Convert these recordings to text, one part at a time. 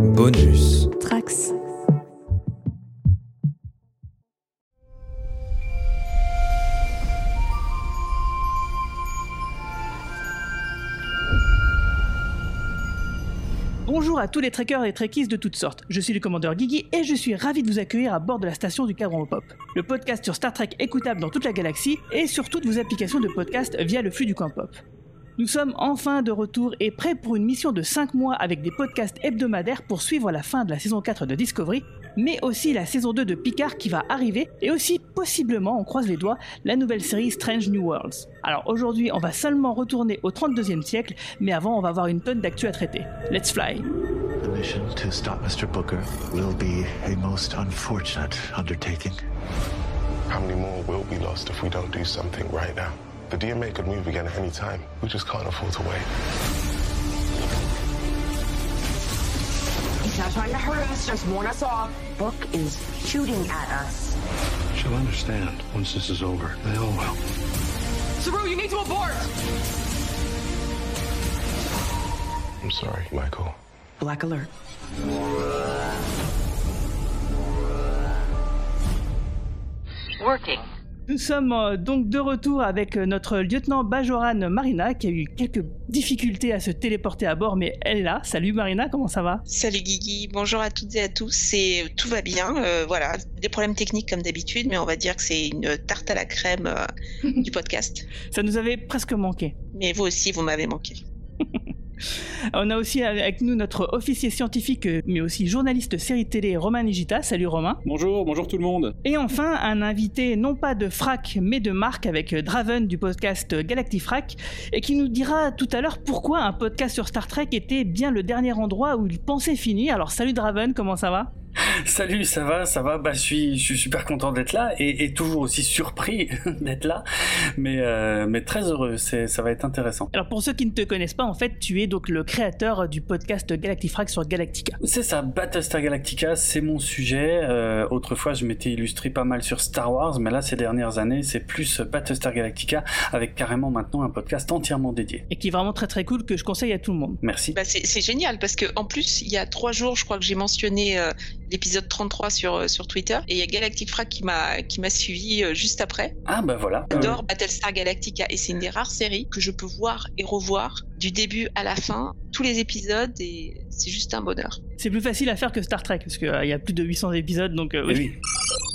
Bonus. Trax. Bonjour à tous les trekkers et trekkies de toutes sortes. Je suis le commandeur Guigui et je suis ravi de vous accueillir à bord de la station du Cadran Pop, le podcast sur Star Trek écoutable dans toute la galaxie et sur toutes vos applications de podcast via le flux du Camp Pop. Nous sommes enfin de retour et prêts pour une mission de 5 mois avec des podcasts hebdomadaires pour suivre la fin de la saison 4 de Discovery, mais aussi la saison 2 de Picard qui va arriver, et aussi possiblement, on croise les doigts, la nouvelle série Strange New Worlds. Alors aujourd'hui, on va seulement retourner au 32e siècle, mais avant, on va avoir une tonne d'actu à traiter. Let's fly The mission to stop Mr. Booker will be a most unfortunate undertaking. How many more will be lost if we don't do something right now? The DMA could move again at any time. We just can't afford to wait. He's not trying to hurt us, just warn us off. Book is shooting at us. She'll understand once this is over. They all will. Saru, you need to abort! I'm sorry, Michael. Black alert. Working. Nous sommes euh, donc de retour avec euh, notre lieutenant Bajoran Marina qui a eu quelques difficultés à se téléporter à bord, mais elle est là. Salut Marina, comment ça va? Salut Guigui, bonjour à toutes et à tous. Et tout va bien, euh, voilà, des problèmes techniques comme d'habitude, mais on va dire que c'est une tarte à la crème euh, du podcast. Ça nous avait presque manqué. Mais vous aussi, vous m'avez manqué. On a aussi avec nous notre officier scientifique, mais aussi journaliste série télé, Romain Nigita. Salut Romain. Bonjour, bonjour tout le monde. Et enfin, un invité non pas de Frac, mais de Marc avec Draven du podcast Galactifrac, et qui nous dira tout à l'heure pourquoi un podcast sur Star Trek était bien le dernier endroit où il pensait finir. Alors salut Draven, comment ça va? Salut, ça va, ça va? Bah, je suis, je suis super content d'être là et, et toujours aussi surpris d'être là, mais, euh, mais très heureux. C'est, ça va être intéressant. Alors pour ceux qui ne te connaissent pas, en fait, tu es donc le créateur du podcast Galactifrac sur Galactica. C'est ça, Battlestar Galactica, c'est mon sujet. Euh, autrefois, je m'étais illustré pas mal sur Star Wars, mais là, ces dernières années, c'est plus Battlestar Galactica avec carrément maintenant un podcast entièrement dédié. Et qui est vraiment très très cool que je conseille à tout le monde. Merci. Bah, c'est c'est génial parce que en plus, il y a trois jours, je crois que j'ai mentionné euh, l'épisode 33 sur, euh, sur Twitter et il y a Galactic Frac qui m'a qui m'a suivi euh, juste après. Ah bah voilà. J'adore Battlestar Galactica et c'est une des rares séries que je peux voir et revoir du début à la fin, tous les épisodes et c'est juste un bonheur. C'est plus facile à faire que Star Trek parce qu'il y a plus de 800 épisodes donc euh, Eh oui. oui.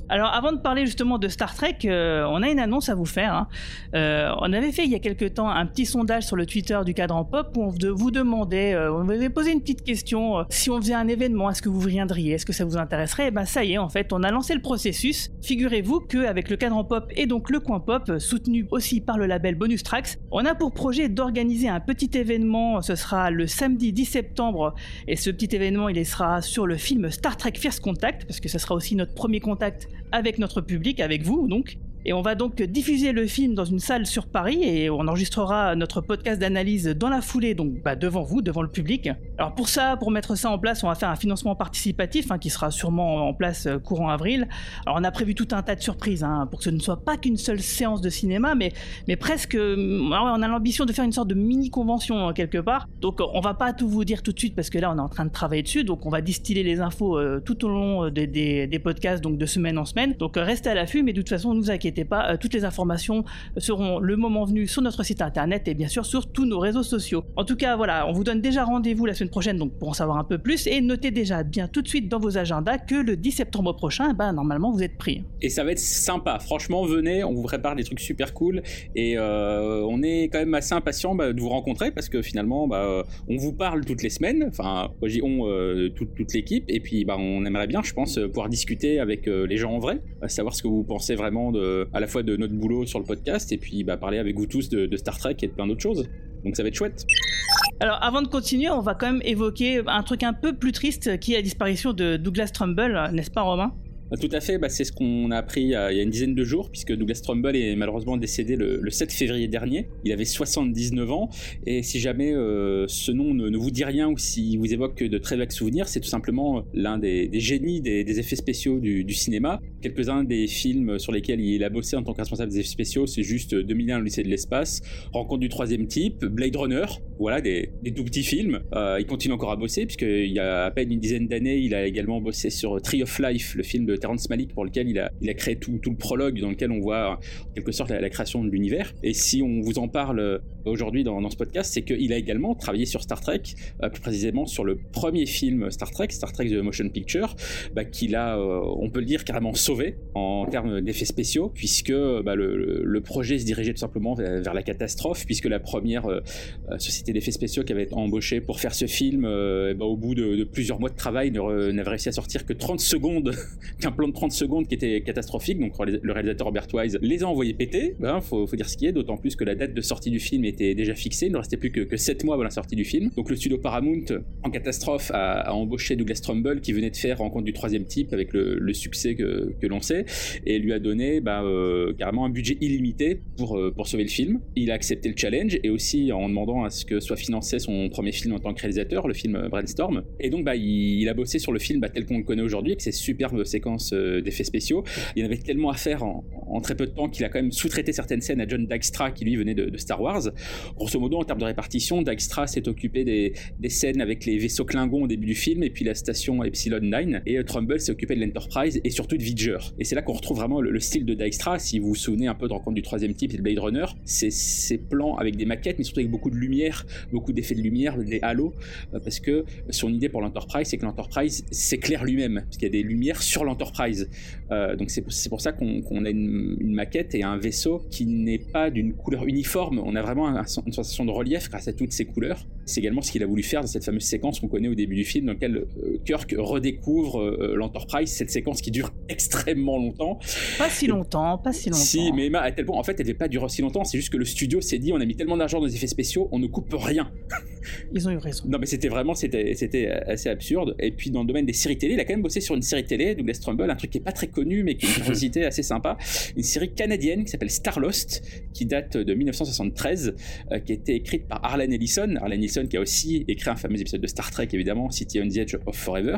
Alors avant de parler justement de Star Trek, euh, on a une annonce à vous faire. hein. Euh, on avait fait il y a quelque temps un petit sondage sur le Twitter du cadran pop où on vous demandait, euh, on vous avait posé une petite question, si on faisait un événement, est-ce que vous viendriez, est-ce que ça vous intéresserait? Et ben ça y est, en fait, on a lancé le processus. Figurez-vous qu'avec le cadran pop et donc le coin pop, soutenu aussi par le label Bonus Tracks, on a pour projet d'organiser un petit événement. Ce sera le samedi 10 septembre et ce petit événement, il sera sur le film Star Trek First Contact, parce que ce sera aussi notre premier contact avec notre public, avec vous donc. Et on va donc diffuser le film dans une salle sur Paris et on enregistrera notre podcast d'analyse dans la foulée, donc bah, devant vous, devant le public. Alors pour ça, pour mettre ça en place, on va faire un financement participatif hein, qui sera sûrement en place euh, courant avril. Alors on a prévu tout un tas de surprises hein, pour que ce ne soit pas qu'une seule séance de cinéma, mais, presque. euh, alors, on a l'ambition de faire une sorte de mini convention quelque part. Donc on va pas tout vous dire tout de suite parce que là on est en train de travailler dessus, donc on va distiller les infos euh, tout au long des, podcasts, donc de semaine en semaine. Donc restez à l'affût, mais de toute façon ne vous inquiétez pas, euh, toutes les informations seront le moment venu sur notre site internet et bien sûr sur tous nos réseaux sociaux. En tout cas voilà, on vous donne déjà rendez-vous la semaine prochaine donc pour en savoir un peu plus et notez déjà bien tout de suite dans vos agendas que le 10 septembre prochain, bah normalement vous êtes pris. Et ça va être sympa. Franchement, venez, on vous prépare des trucs super cool. Et euh, on est quand même assez impatient bah, de vous rencontrer parce que finalement, bah, euh, on vous parle toutes les semaines. Enfin, on, euh, toute, toute l'équipe. Et puis, bah, on aimerait bien, je pense, pouvoir discuter avec les gens en vrai, savoir ce que vous pensez vraiment de, à la fois de notre boulot sur le podcast et puis bah, parler avec vous tous de, de Star Trek et de plein d'autres choses. Donc ça va être chouette. Alors avant de continuer, on va quand même évoquer un truc un peu plus triste qui est la disparition de Douglas Trumbull, n'est-ce pas Romain? Tout à fait, bah, c'est ce qu'on a appris il y a, une dizaine de jours, puisque Douglas Trumbull est malheureusement décédé le, le 7 février dernier. Il avait 79 ans, et si jamais euh, ce nom ne, vous dit rien ou s'il vous évoque que de très vagues souvenirs, c'est tout simplement l'un des, génies des, effets spéciaux du, du cinéma, quelques-uns des films sur lesquels il a bossé en tant que responsable des effets spéciaux, c'est juste 2001 au lycée de l'espace, Rencontre du troisième type, Blade Runner, voilà, des, des tout petits films. Euh, il continue encore à bosser, puisqu'il y a à peine une dizaine d'années, il a également bossé sur Tree of Life, le film de Terrence Malick, pour lequel il a, créé tout, le prologue, dans lequel on voit en quelque sorte la, création de l'univers. Et si on vous en parle euh, aujourd'hui dans, ce podcast, c'est qu'il a également travaillé sur Star Trek, euh, plus précisément sur le premier film Star Trek, Star Trek The Motion Picture, bah, qu'il a, on peut le dire, carrément sauvé en termes d'effets spéciaux, puisque bah, le, projet se dirigeait tout simplement vers, la catastrophe, puisque la première euh, société d'effets spéciaux qui avait été embauchée pour faire ce film, euh, bah, au bout de, plusieurs mois de travail, n'avait réussi à sortir que 30 secondes, qu'un plan de 30 secondes qui était catastrophique. Donc le réalisateur Robert Wise les a envoyés péter, ben, faut, dire ce qui est, d'autant plus que la date de sortie du film était déjà fixée, il ne restait plus que, que 7 mois avant la sortie du film. Donc le studio Paramount, en catastrophe, a, embauché Douglas Trumbull qui venait de faire Rencontre du troisième type avec le, succès que, l'on sait, et lui a donné bah, euh, carrément un budget illimité euh, pour sauver le film. Il a accepté le challenge et aussi en demandant à ce que soit financé son premier film en tant que réalisateur, le film Brainstorm. Et donc bah, il, a bossé sur le film bah, tel qu'on le connaît aujourd'hui, avec ses superbes séquences euh, d'effets spéciaux. Il y en avait tellement à faire en, très peu de temps qu'il a quand même sous-traité certaines scènes à John Dykstra qui lui venait de, Star Wars. Grosso modo, en termes de répartition, Dykstra s'est occupé des, scènes avec les vaisseaux Klingons au début du film et puis la station Epsilon 9 et euh, Trumbull s'est occupé de l'Enterprise et surtout de Vidger. Et c'est là qu'on retrouve vraiment le, le, style de Dykstra. Si vous vous souvenez un peu de Rencontre du troisième type et de Blade Runner, c'est ces plans avec des maquettes mais surtout avec beaucoup de lumière, beaucoup d'effets de lumière, des halos, euh, parce que son idée pour l'Enterprise, c'est que l'Enterprise s'éclaire lui-même, parce qu'il y a des lumières sur l'Enterprise. Euh, donc c'est pour ça qu'on qu a une, une, maquette et un vaisseau qui n'est pas d'une couleur uniforme. On a vraiment un, une sensation de relief grâce à toutes ces couleurs. C'est également ce qu'il a voulu faire dans cette fameuse séquence qu'on connaît au début du film, dans laquelle euh, Kirk redécouvre l'Enterprise, cette séquence qui dure extrêmement longtemps. Pas si longtemps, pas si longtemps. Si, mais à tel point, en fait, elle ne devait pas durer aussi longtemps. C'est juste que le studio s'est dit, on a mis tellement d'argent dans les effets spéciaux, on ne coupe rien. Ils ont eu raison. Non, mais c'était vraiment, c'était assez absurde. Et puis dans le domaine des séries télé, il a quand même bossé sur une série télé, Douglas Trumbull, un truc qui est pas très connu, mais qui est une curiosité assez sympa, une série canadienne qui s'appelle Starlost, qui date de 1973, euh, qui a été écrite par Arlen Ellison. Arlen Ellison qui a aussi écrit un fameux épisode de Star Trek, évidemment, City on the Edge of Forever.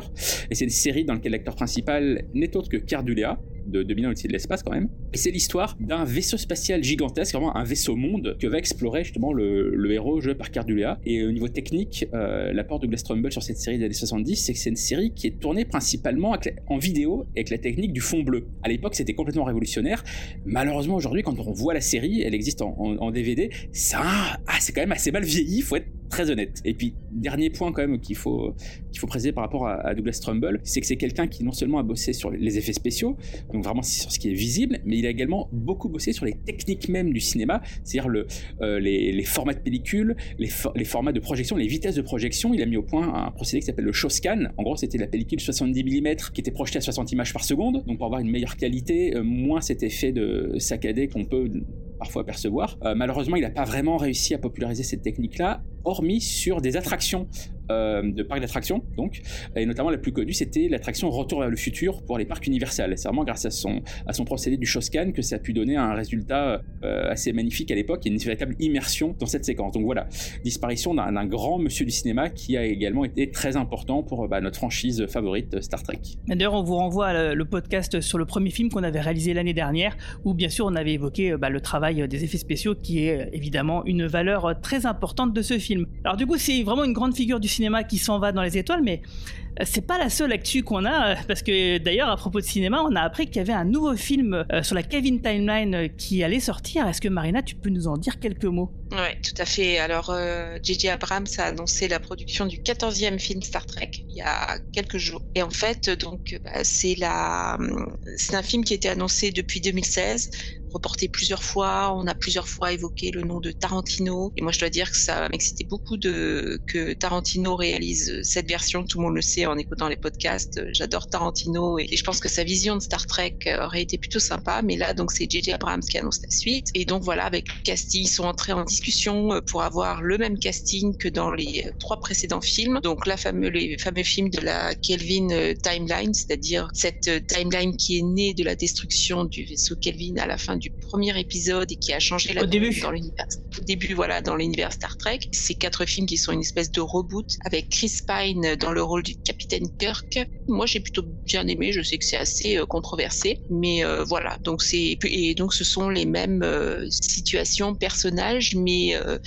Et c'est une série dans laquelle l'acteur principal n'est autre que Cardulea, de 2001 au-dessus de l'espace quand même. Et c'est l'histoire d'un vaisseau spatial gigantesque, vraiment un vaisseau monde que va explorer justement le, le héros joué par Cardulea. Et au niveau technique, euh, l'apport de Douglas Trumbull sur cette série des années 70, c'est que c'est une série qui est tournée principalement en vidéo avec la technique du fond bleu. À l'époque, c'était complètement révolutionnaire. Malheureusement, aujourd'hui, quand on voit la série, elle existe en DVD, ça, ah, c'est quand même assez mal vieilli, faut être très honnête. Et puis, dernier point quand même qu'il faut, qu'il faut préciser par rapport à, Douglas Trumbull, c'est que c'est quelqu'un qui non seulement a bossé sur les effets spéciaux, donc vraiment sur ce qui est visible, mais il a également beaucoup bossé sur les techniques même du cinéma, c'est-à-dire euh, les, formats de pellicule, les, for les, formats de projection, les vitesses de projection. Il a mis au point un procédé qui s'appelle le show scan. En gros, c'était la pellicule 70 mm qui était projetée à 60 images par seconde, donc pour avoir une meilleure qualité, euh, moins cet effet de saccadé qu'on peut parfois percevoir. Euh, malheureusement, il n'a pas vraiment réussi à populariser cette technique-là, hormis sur des attractions euh, de parcs d'attractions, donc, et notamment la plus connue, c'était l'attraction Retour vers le futur pour les parcs Universal. C'est vraiment grâce à son, à son procédé du Shoscan que ça a pu donner un résultat euh, assez magnifique à l'époque et une véritable immersion dans cette séquence. Donc voilà, disparition d'un grand monsieur du cinéma qui a également été très important pour bah, notre franchise favorite Star Trek. D'ailleurs, on vous renvoie à le podcast sur le premier film qu'on avait réalisé l'année dernière, où bien sûr on avait évoqué bah, le travail des effets spéciaux qui est évidemment une valeur très importante de ce film. Alors du coup, c'est vraiment une grande figure du cinéma qui s'en va dans les étoiles, mais c'est pas la seule actu qu'on a, parce que d'ailleurs, à propos de cinéma, on a appris qu'il y avait un nouveau film sur la Kevin Timeline qui allait sortir. Est-ce que Marina, tu peux nous en dire quelques mots? Ouais, tout à fait. Alors, J.J. Euh, Abrams a annoncé la production du 14e film Star Trek il y a quelques jours. Et en fait, donc, bah, c'est la, c'est un film qui été annoncé depuis 2016 reporté plusieurs fois. On a plusieurs fois évoqué le nom de Tarantino. Et moi, je dois dire que ça m'excitait beaucoup de que Tarantino réalise cette version. Tout le monde le sait en écoutant les podcasts. J'adore Tarantino et je pense que sa vision de Star Trek aurait été plutôt sympa. Mais là, donc, c'est J.J. Abrams qui annonce la suite. Et donc, voilà, avec le casting, ils sont entrés en discussion pour avoir le même casting que dans les trois précédents films. Donc, la fameux, les fameux films de la Kelvin Timeline, c'est-à-dire cette timeline qui est née de la destruction du vaisseau Kelvin à la fin du premier épisode et qui a changé la Au début. dans l'univers. Au début, voilà, dans l'univers Star Trek. Ces quatre films qui sont une espèce de reboot avec Chris Pine dans le rôle du capitaine Kirk. Moi, j'ai plutôt bien aimé. Je sais que c'est assez euh, controversé, mais euh, voilà. Donc c'est et donc ce sont les mêmes euh, situations, personnages, mais euh,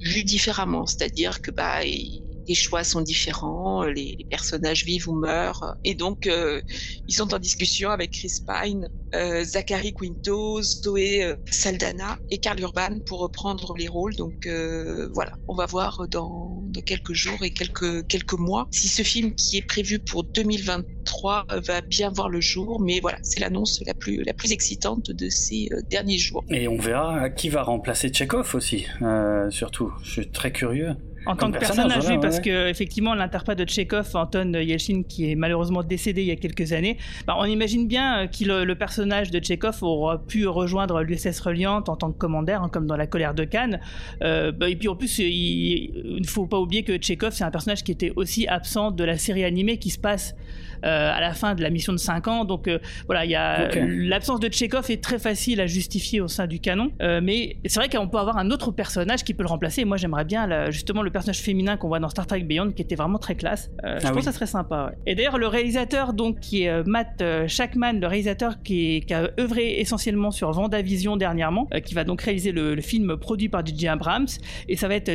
vus différemment. C'est-à-dire que bah il- les choix sont différents, les, les personnages vivent ou meurent, et donc euh, ils sont en discussion avec Chris Pine, euh, Zachary Quinto, Zoé euh, Saldana et Carl Urban pour reprendre les rôles. Donc euh, voilà, on va voir dans, quelques jours et quelques quelques mois si ce film qui est prévu pour 2023 euh, va bien voir le jour. Mais voilà, c'est l'annonce la plus la plus excitante de ces euh, derniers jours. Et on verra qui va remplacer Tchekhov aussi, euh, surtout. Je suis très curieux. En tant que personnage, oui, parce ouais. que effectivement, l'interprète de Tchekhov, Anton Yelchin, qui est malheureusement décédé il y a quelques années, bah, on imagine bien euh, que le, le personnage de Tchekhov aura pu rejoindre l'USS Reliant en tant que commandeur, hein, comme dans La colère de Cannes. Euh, bah, et puis en plus, il ne faut pas oublier que Tchekhov, c'est un personnage qui était aussi absent de la série animée qui se passe euh, à la fin de la mission de 5 ans. Donc euh, voilà, il y a l'absence de Tchekhov est très facile à justifier au sein du canon. Euh, mais c'est vrai qu'on peut avoir un autre personnage qui peut le remplacer. Et moi, j'aimerais bien justement le personnage féminin qu'on voit dans Star Trek Beyond, qui était vraiment très classe. Euh, je Ah pense que ça serait sympa. ouais. Et d'ailleurs, le réalisateur, donc, qui est euh, Matt euh, Shackman, le réalisateur qui, est- qui a œuvré essentiellement sur Vendavision dernièrement, euh, qui va donc réaliser le, le film produit par DJ Abrams. Et ça va être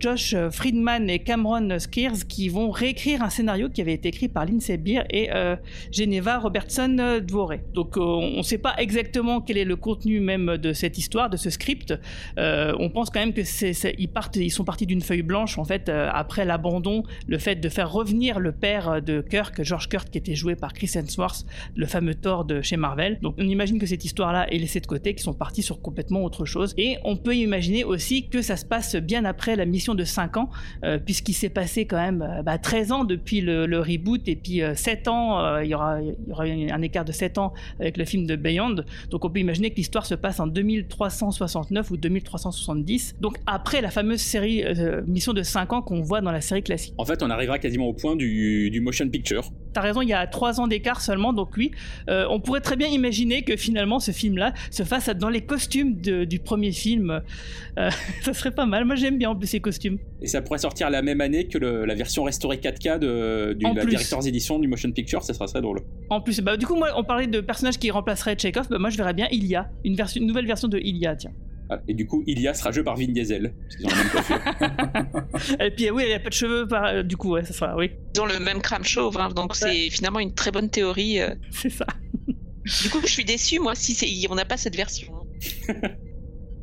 Josh Friedman et Cameron Skiers qui vont réécrire un scénario qui avait été écrit par Lindsay Beer et euh, Geneva Robertson euh, Dvoré. Donc euh, on ne sait pas exactement quel est le contenu même de cette histoire, de ce script. On pense quand même que partent, ils sont partis d'une feuille blanche en fait après l'abandon, le fait de faire revenir le père de Kirk, George Kirk, qui était joué par Chris Hemsworth, le fameux Thor de chez Marvel. Donc on imagine que cette histoire-là est laissée de côté, qu'ils sont partis sur complètement autre chose. Et on peut imaginer aussi que ça se passe bien après la mission de 5 ans, puisqu'il s'est passé quand même bah, 13 ans depuis le, reboot et puis 7 ans, euh, il y aura, il y aura un écart de 7 ans avec le film de Beyond. Donc on peut imaginer que l'histoire se passe en 2369 ou 2370, donc après la fameuse série euh, mission de 5 ans qu'on voit dans la série classique. En fait, on arrivera quasiment au point du, du motion picture. T'as raison, il y a 3 ans d'écart seulement, donc oui, euh, on pourrait très bien imaginer que finalement ce film-là se fasse dans les costumes de- du premier film. Euh, ça serait pas mal, moi j'aime bien en plus ces costumes. Et ça pourrait sortir la même année que le- la version restaurée 4K de, du, En la. Director's Edition du motion picture, ça sera très drôle. En plus, bah, du coup, moi, on parlait de personnages qui remplaceraient Chekhov, bah, moi je verrais bien Ilia, une, version, une nouvelle version de Ilia, tiens. Et du coup, Ilia sera joué par Vin Diesel, parce qu'ils ont la même coiffure. Et puis, oui, elle a pas de cheveux, par- euh, du coup, ouais, ça sera, oui, Ils ont le même crâne chauve, hein, donc c'est finalement une très bonne théorie. euh. c'est ça. Du coup, je suis déçue, moi, si c'est- on n'a pas cette version. hein.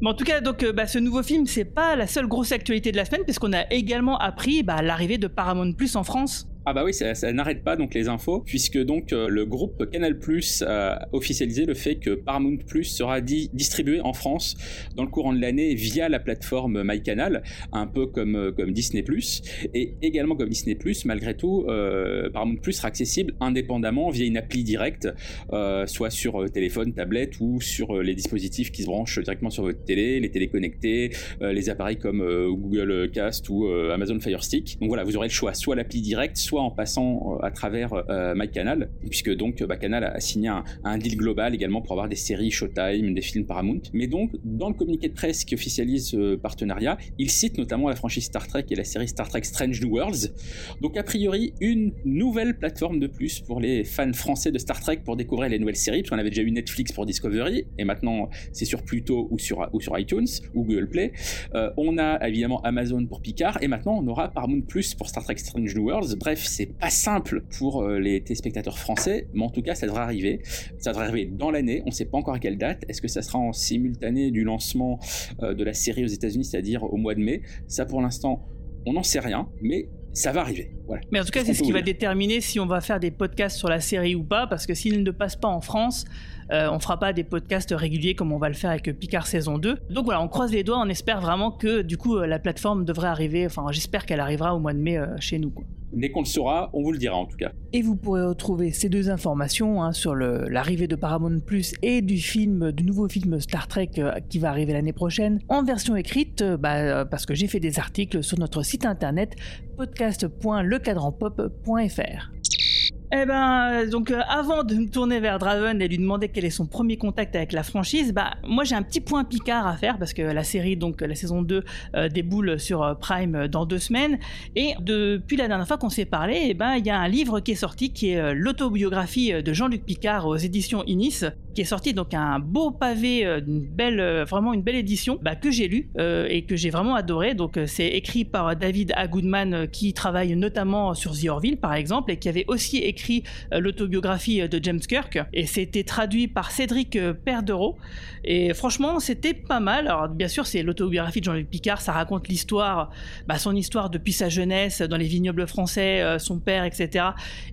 Mais en tout cas, donc, euh, bah, ce nouveau film, c'est pas la seule grosse actualité de la semaine, puisqu'on a également appris bah, l'arrivée de Paramount Plus en France. Ah bah oui, ça, n'arrête pas donc les infos, puisque donc euh, le groupe Canal Plus a officialisé le fait que Paramount Plus sera di- distribué en France dans le courant de l'année via la plateforme MyCanal, un peu comme, euh, comme Disney Plus, et également comme Disney Plus, malgré tout, euh, Paramount Plus sera accessible indépendamment via une appli directe, euh, soit sur téléphone, tablette ou sur les dispositifs qui se branchent directement sur votre télé, les télés connectés, euh, les appareils comme Google Cast ou Amazon Fire Stick. Donc voilà, vous aurez le choix, soit l'appli directe, en passant euh, à travers euh, MyCanal, puisque donc bah, Canal a signé un, deal global également pour avoir des séries Showtime, des films Paramount. Mais donc, dans le communiqué de presse qui officialise ce partenariat, il cite notamment la franchise Star Trek et la série Star Trek Strange New Worlds. Donc a priori, une nouvelle plateforme de plus pour les fans français de Star Trek pour découvrir les nouvelles séries, parce qu'on avait déjà eu Netflix pour Discovery, et maintenant c'est sur Pluto ou sur, ou sur iTunes, ou Google Play. Euh, on a évidemment Amazon pour Picard, et maintenant on aura Paramount Plus pour Star Trek Strange New Worlds. Bref, c'est pas simple pour euh, les téléspectateurs français, mais en tout cas ça devrait arriver. Ça devrait arriver dans l'année, on sait pas encore à quelle date. Est-ce que ça sera en simultané du lancement euh, de la série aux États-Unis, c'est-à-dire au mois de mai? Ça pour l'instant, on n'en sait rien, mais ça va arriver. Voilà. Mais en tout cas, c'est ce qui va déterminer si on va faire des podcasts sur la série ou pas, parce que s'il ne passe pas en France, euh, on fera pas des podcasts réguliers comme on va le faire avec Picard saison 2. Donc voilà, on croise les doigts, on espère vraiment que du coup euh, la plateforme devrait arriver, enfin j'espère qu'elle arrivera au mois de mai euh, chez nous. Quoi. Dès qu'on le saura, on vous le dira en tout cas. Et vous pourrez retrouver ces deux informations hein, sur l'arrivée de Paramount Plus et du film, du nouveau film Star Trek euh, qui va arriver l'année prochaine en version écrite, euh, bah, euh, parce que j'ai fait des articles sur notre site internet podcast.lecadranpop.fr. Eh ben, donc euh, avant de me tourner vers Draven et lui demander quel est son premier contact avec la franchise, bah moi j'ai un petit point Picard à faire parce que la série, donc la saison 2, euh, déboule sur euh, Prime dans deux semaines. Et depuis la dernière fois qu'on s'est parlé, eh ben il y a un livre qui est sorti qui est l'autobiographie de Jean-Luc Picard aux éditions Inis, qui est sorti donc un beau pavé, une belle, vraiment une belle édition, bah, que j'ai lu et que j'ai vraiment adoré. Donc c'est écrit par David A. Qui travaille notamment sur The Orville par exemple et qui avait aussi écrit euh, l'autobiographie de James Kirk et c'était traduit par Cédric euh, Perdereau. Et franchement, c'était pas mal. Alors, bien sûr, c'est l'autobiographie de Jean-Luc Picard, ça raconte l'histoire, bah, son histoire depuis sa jeunesse dans les vignobles français, euh, son père, etc.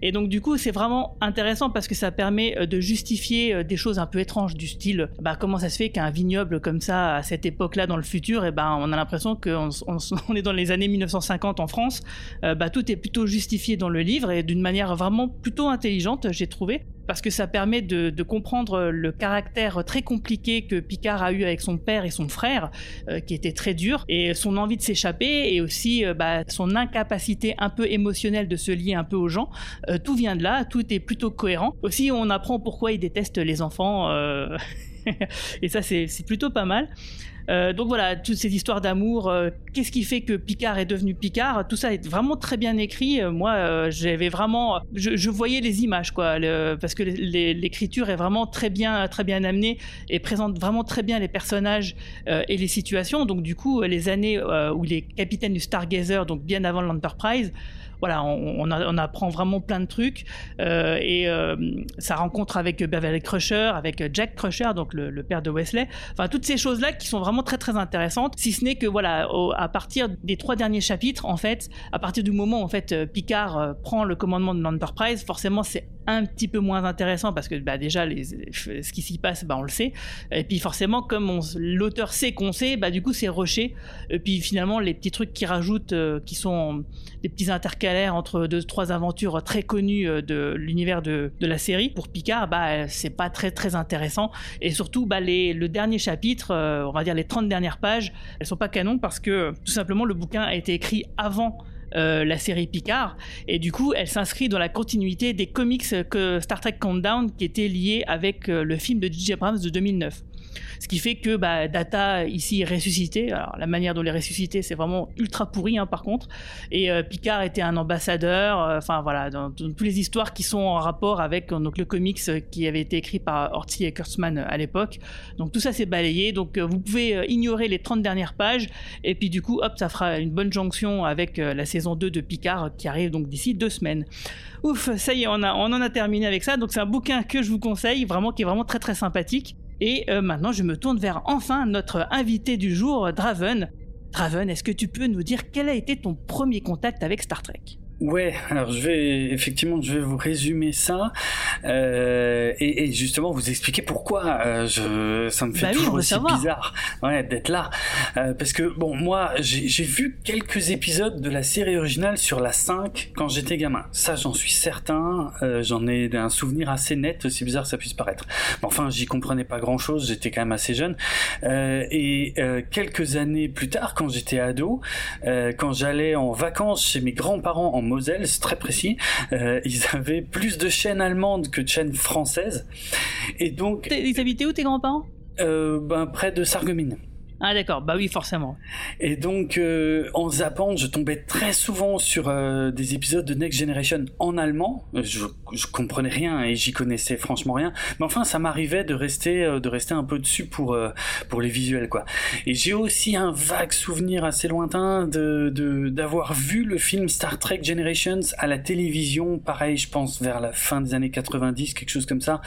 Et donc, du coup, c'est vraiment intéressant parce que ça permet de justifier des choses un peu étranges du style, bah, comment ça se fait qu'un vignoble comme ça, à cette époque-là, dans le futur, et ben, on a l'impression qu'on on, est dans les années 1950 en France, bah, tout est plutôt justifié dans le livre et d'une manière vraiment plutôt intelligente, j'ai trouvé, parce que ça permet de, comprendre le caractère très compliqué que Picard a eu avec son père et son frère, euh, qui était très dur, et son envie de s'échapper, et aussi euh, bah, son incapacité un peu émotionnelle de se lier un peu aux gens. Euh, tout vient de là, tout est plutôt cohérent. Aussi, on apprend pourquoi il déteste les enfants, et ça, c'est plutôt pas mal. Euh, donc voilà, toutes ces histoires d'amour, euh, qu'est-ce qui fait que Picard est devenu Picard, tout ça est vraiment très bien écrit. Euh, moi, j'avais vraiment, je, voyais les images quoi, parce que l'écriture est vraiment très bien, très bien amenée et présente vraiment très bien les personnages et les situations. Donc du coup, les années où les capitaines du Stargazer, donc bien avant l'Enterprise, voilà, on, apprend vraiment plein de trucs. Euh, et euh, sa rencontre avec Beverly Crusher, avec Jack Crusher, donc le, père de Wesley. Enfin, toutes ces choses-là qui sont vraiment très très intéressantes. Si ce n'est que voilà, à partir des trois derniers chapitres, en fait, à partir du moment où en fait Picard prend le commandement de l'Enterprise, forcément c'est un petit peu moins intéressant parce que bah, déjà ce qui s'y passe, bah, on le sait. Et puis forcément, comme l'auteur sait qu'on sait, bah, du coup c'est rushé. Et puis finalement, les petits trucs qui rajoutent, euh, qui sont des petits intercalaires entre deux trois aventures très connues euh, de l'univers de, de, la série, pour Picard, bah, c'est pas très très intéressant. Et surtout, bah, les, le dernier chapitre, euh, on va dire les 30 dernières pages, elles sont pas canon parce que tout simplement le bouquin a été écrit avant euh, la série Picard. Et du coup, elle s'inscrit dans la continuité des comics que Star Trek Countdown qui étaient liés avec le film de J.J. Abrams de 2009. Ce qui fait que bah, Data ici est ressuscité. Alors la manière dont les ressusciter, c'est vraiment ultra pourri hein, par contre. Et euh, Picard était un ambassadeur. Euh, enfin voilà, dans, toutes les histoires qui sont en rapport avec euh, donc le comics qui avait été écrit par Ortiz et Kurtzman à l'époque. Donc tout ça c'est balayé. Donc vous pouvez ignorer les 30 dernières pages et puis du coup hop ça fera une bonne jonction avec la saison 2 de Picard qui arrive donc d'ici deux semaines. Ouf, ça y est, on, a, on en a terminé avec ça. Donc c'est un bouquin que je vous conseille, vraiment qui est vraiment très très sympathique. Et euh, maintenant, je me tourne vers enfin notre invité du jour, Draven. Draven, est-ce que tu peux nous dire quel a été ton premier contact avec Star Trek? Ouais, alors je vais effectivement, je vais vous résumer ça euh, et, et, justement vous expliquer pourquoi euh, je, ça me fait bah toujours aussi bizarre, ouais, d'être là, euh, parce que bon, moi j'ai vu quelques épisodes de la série originale sur la 5 quand j'étais gamin. Ça, j'en suis certain. Euh, j'en ai un souvenir assez net, aussi bizarre que ça puisse paraître. Mais enfin, j'y comprenais pas grand-chose. J'étais quand même assez jeune. Euh, et quelques années plus tard, quand j'étais ado, quand j'allais en vacances chez mes grands-parents en Moselle, c'est très précis. Euh, ils avaient plus de chaînes allemandes que de chaînes françaises. Et donc. Ils habitaient où tes grands-parents? euh, ben, Près de Sarreguemines. Ah d'accord, bah oui forcément. Et donc euh, en zappant, je tombais très souvent sur euh, des épisodes de Next Generation en allemand. Je, je comprenais rien et j'y connaissais franchement rien. Mais enfin, ça m'arrivait de rester euh, de rester un peu dessus pour pour les visuels quoi. Et j'ai aussi un vague souvenir assez lointain de d'avoir vu le film Star Trek Generations à la télévision. Pareil, je pense vers la fin des années 90, quelque chose comme ça.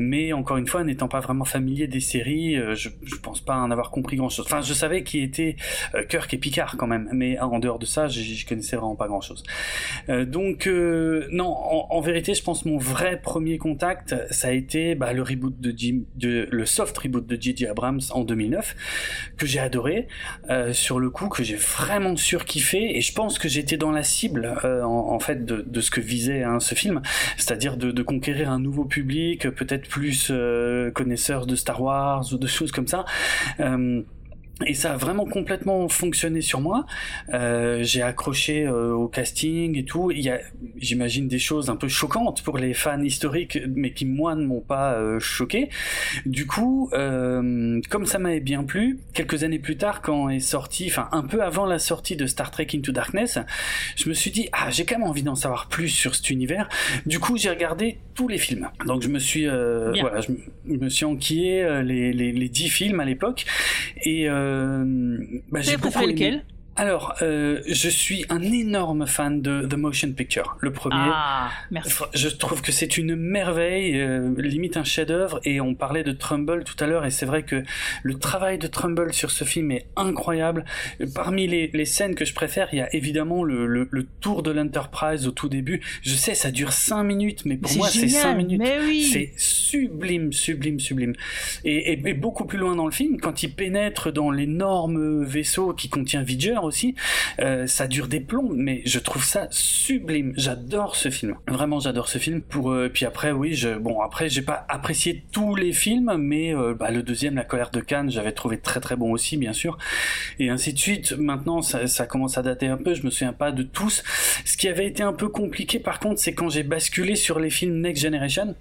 Mais encore une fois, n'étant pas vraiment familier des séries, je, je pense pas en avoir compris grand Enfin, je savais qui était euh, Kirk et Picard quand même, mais en dehors de ça, je connaissais vraiment pas grand-chose. Euh, donc, euh, non, en, vérité, je pense mon vrai premier contact, ça a été bah, le reboot de, Jim, le soft reboot de J.J. Abrams en 2009, que j'ai adoré sur le coup, que j'ai vraiment surkiffé, et je pense que j'étais dans la cible en, fait de, ce que visait hein, ce film, c'est-à-dire de, conquérir un nouveau public, peut-être plus connaisseur de Star Wars ou de choses comme ça. Et ça a vraiment complètement fonctionné sur moi. Euh, j'ai accroché euh, au casting et tout. Il y a, j'imagine, des choses un peu choquantes pour les fans historiques, mais qui moi ne m'ont pas euh, choqué. Du coup, euh, comme ça m'avait bien plu, quelques années plus tard, quand est sorti, enfin un peu avant la sortie de Star Trek Into Darkness, je me suis dit ah j'ai quand même envie d'en savoir plus sur cet univers. Du coup, j'ai regardé tous les films. Donc je me suis, voilà, je me- je me suis enquillé les les les dix films à l'époque et euh, bah, Vous j'ai préféré lequel? Alors, euh, je suis un énorme fan de The Motion Picture, le premier. Ah, merci. Je trouve que c'est une merveille, euh, limite un chef-d'œuvre. Et on parlait de Trumbull tout à l'heure, et c'est vrai que le travail de Trumbull sur ce film est incroyable. Parmi les, les scènes que je préfère, il y a évidemment le, le, le tour de l'Enterprise au tout début. Je sais, ça dure 5 minutes, mais pour moi, c'est génial, 5 minutes. mais oui. C'est sublime, sublime, sublime. Et, et- et beaucoup plus loin dans le film, quand il pénètre dans l'énorme vaisseau qui contient Vidger aussi, euh, ça dure des plombs, mais je trouve ça sublime. J'adore ce film. Vraiment, j'adore ce film. Pour euh, puis après, oui, je bon après, j'ai pas apprécié tous les films, mais euh, bah, le deuxième, La colère de Cannes, j'avais trouvé très très bon aussi, bien sûr, et ainsi de suite. Maintenant, ça, commence à dater un peu. Je me souviens pas de tous. Ce qui avait été un peu compliqué, par contre, c'est quand j'ai basculé sur les films Next Generation,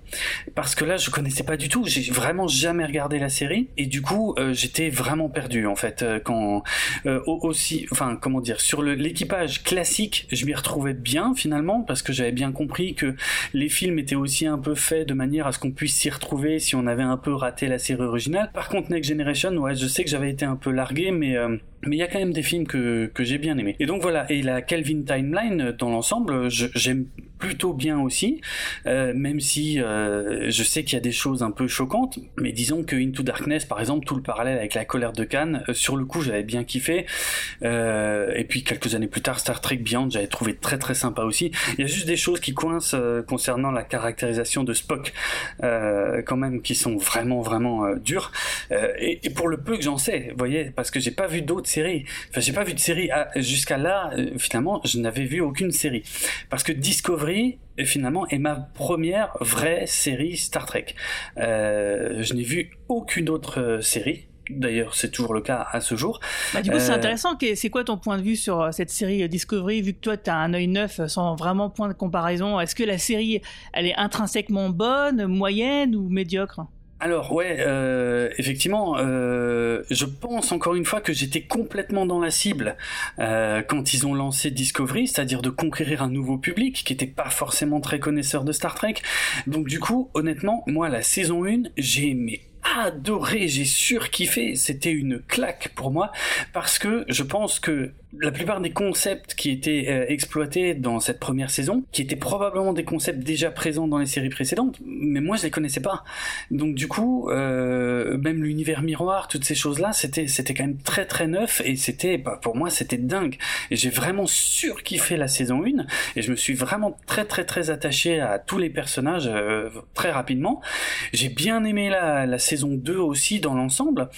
parce que là, je connaissais pas du tout. J'ai vraiment jamais regardé la série, et du coup, j'étais vraiment perdu en fait quand au- aussi, enfin comment dire, sur l'équipage classique, je m'y retrouvais bien finalement parce que j'avais bien compris que les films étaient aussi un peu faits de manière à ce qu'on puisse s'y retrouver si on avait un peu raté la série originale. Par contre, Next Generation, ouais, je sais que j'avais été un peu largué, mais euh, mais il y a quand même des films que, que j'ai bien aimés. Et donc voilà, et la Kelvin Timeline, euh, dans l'ensemble, j'aime plutôt bien aussi, euh, même si euh, je sais qu'il y a des choses un peu choquantes, mais disons que Into Darkness, par exemple, tout le parallèle avec la colère de Cannes, euh, sur le coup j'avais bien kiffé, euh, et puis quelques années plus tard, Star Trek Beyond, j'avais trouvé très très sympa aussi. Il y a juste des choses qui coincent concernant la caractérisation de Spock, quand même, qui sont vraiment vraiment dures. Et, et pour le peu que j'en sais, vous voyez, parce que j'ai pas vu d'autres séries. Enfin, j'ai pas vu de série ah, jusqu'à là. euh, finalement, je n'avais vu aucune série parce que Discovery euh, finalement est ma première vraie série Star Trek. Euh, je n'ai vu aucune autre série. D'ailleurs, c'est toujours le cas à ce jour. Bah, du coup, c'est intéressant. C'est quoi ton point de vue sur cette série Discovery Vu que toi, tu as un œil neuf sans vraiment point de comparaison, est-ce que la série, elle est intrinsèquement bonne, moyenne ou médiocre? Alors ouais, euh, effectivement, euh, je pense encore une fois que j'étais complètement dans la cible euh, quand ils ont lancé Discovery, c'est-à-dire de conquérir un nouveau public qui n'était pas forcément très connaisseur de Star Trek. Donc du coup, honnêtement, moi la saison 1, j'ai aimé adoré, j'ai surkiffé, c'était une claque pour moi parce que je pense que la plupart des concepts qui étaient euh, exploités dans cette première saison, qui étaient probablement des concepts déjà présents dans les séries précédentes, mais moi je les connaissais pas. Donc du coup, euh, même l'univers miroir, toutes ces choses-là, c'était c'était quand même très très neuf et c'était bah, pour moi c'était dingue. Et j'ai vraiment surkiffé la saison 1 et je me suis vraiment très très très attaché à tous les personnages euh, très rapidement. J'ai bien aimé la, la saison 2 aussi dans l'ensemble.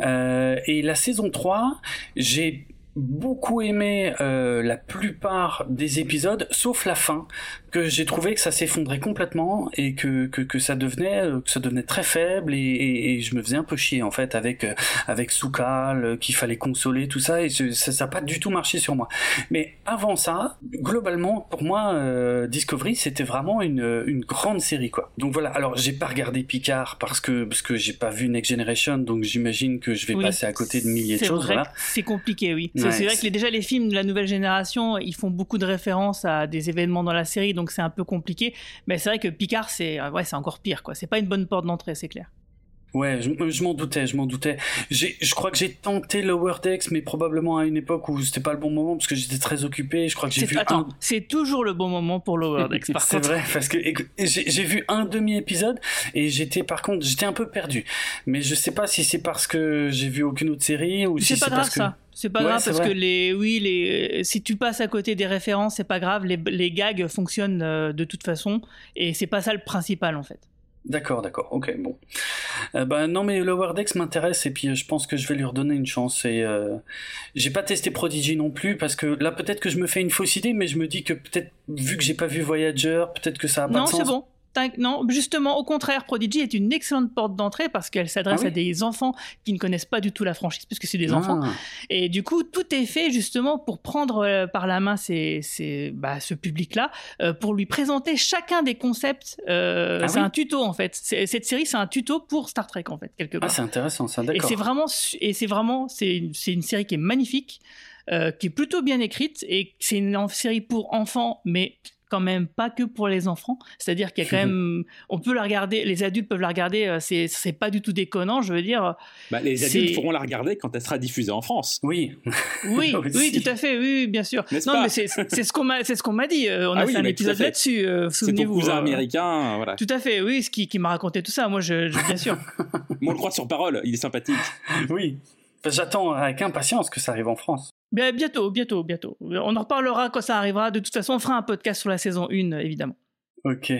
Euh, et la saison 3, j'ai beaucoup aimé euh, la plupart des épisodes, sauf la fin, que j'ai trouvé que ça s'effondrait complètement et que, que, que ça devenait euh, que ça devenait très faible et, et, et je me faisais un peu chier en fait avec euh, avec Soukal euh, qu'il fallait consoler tout ça et je- ça n'a pas du tout marché sur moi. Mais avant ça, globalement pour moi euh, Discovery c'était vraiment une, une grande série quoi. Donc voilà, alors j'ai pas regardé Picard parce que parce que j'ai pas vu Next Generation donc j'imagine que je vais Oui, passer à côté de milliers de choses voilà. C'est compliqué, oui. C'est Ouais, c'est vrai que les- déjà les films de la nouvelle génération, ils font beaucoup de références à des événements dans la série, donc c'est un peu compliqué. Mais c'est vrai que Picard, c'est euh, ouais, c'est encore pire, quoi. C'est pas une bonne porte d'entrée, c'est clair. Ouais, je, je m'en doutais, je m'en doutais. Je crois que j'ai tenté Lower Decks, mais probablement à une époque où c'était pas le bon moment parce que j'étais très occupé. Je crois que j'ai vu Attends, un. c'est toujours le bon moment pour Lower Decks, par C'est vrai, parce que j'ai vu un demi-épisode et j'étais par contre j'étais un peu perdu. Mais je sais pas si c'est parce que j'ai vu aucune autre série ou si C'est c'est pas grave parce que. ça. C'est pas Ouais, grave parce vrai. que les, oui, les, si tu passes à côté des références, c'est pas grave. Les, les gags fonctionnent euh, de toute façon et c'est pas ça le principal en fait. D'accord, d'accord, ok, bon. Euh, bah non, mais Lower Decks m'intéresse et puis euh, je pense que je vais lui redonner une chance. Et euh, j'ai pas testé Prodigy non plus parce que là peut-être que je me fais une fausse idée, mais je me dis que peut-être vu que j'ai pas vu Voyager, peut-être que ça a pas non, de sens. c'est bon. Non, justement, au contraire, Prodigy est une excellente porte d'entrée parce qu'elle s'adresse Ah oui à des enfants qui ne connaissent pas du tout la franchise, puisque c'est des Ah. enfants. Et du coup, tout est fait justement pour prendre euh, par la main ces, ces- bah, ce public-là, euh, pour lui présenter chacun des concepts. Euh, Ah c'est oui un tuto en fait. Cette série, c'est un tuto pour Star Trek en fait, quelque part. c'est intéressant ça, et d'accord. c'est vraiment, et c'est vraiment, c'est une, série qui est magnifique, euh, qui est plutôt bien écrite, et c'est une série pour enfants, mais quand même pas que pour les enfants. C'est-à-dire qu'il y a quand même, on peut la regarder, les adultes peuvent la regarder, euh, c'est c'est pas du tout déconnant, je veux dire. Bah, les adultes pourront la regarder quand elle sera diffusée en France. Oui. Oui, oui, tout à fait, oui, oui, bien sûr. N'est-ce Non, pas mais c'est c'est ce qu'on m'a, c'est ce qu'on m'a dit. euh, on Ah a oui, fait un épisode là-dessus. euh, C'est ton Souvenez-vous. cousin euh, américain, voilà. Tout à fait, oui, ce qui, qui m'a raconté tout ça. Moi, je, je- bien sûr. Mais on le croit sur parole, il est sympathique. Oui. J'attends avec impatience que ça arrive en France. Bien, bientôt, bientôt, bientôt. On en reparlera quand ça arrivera. De toute façon, on fera un podcast sur la saison 1, évidemment. Ok.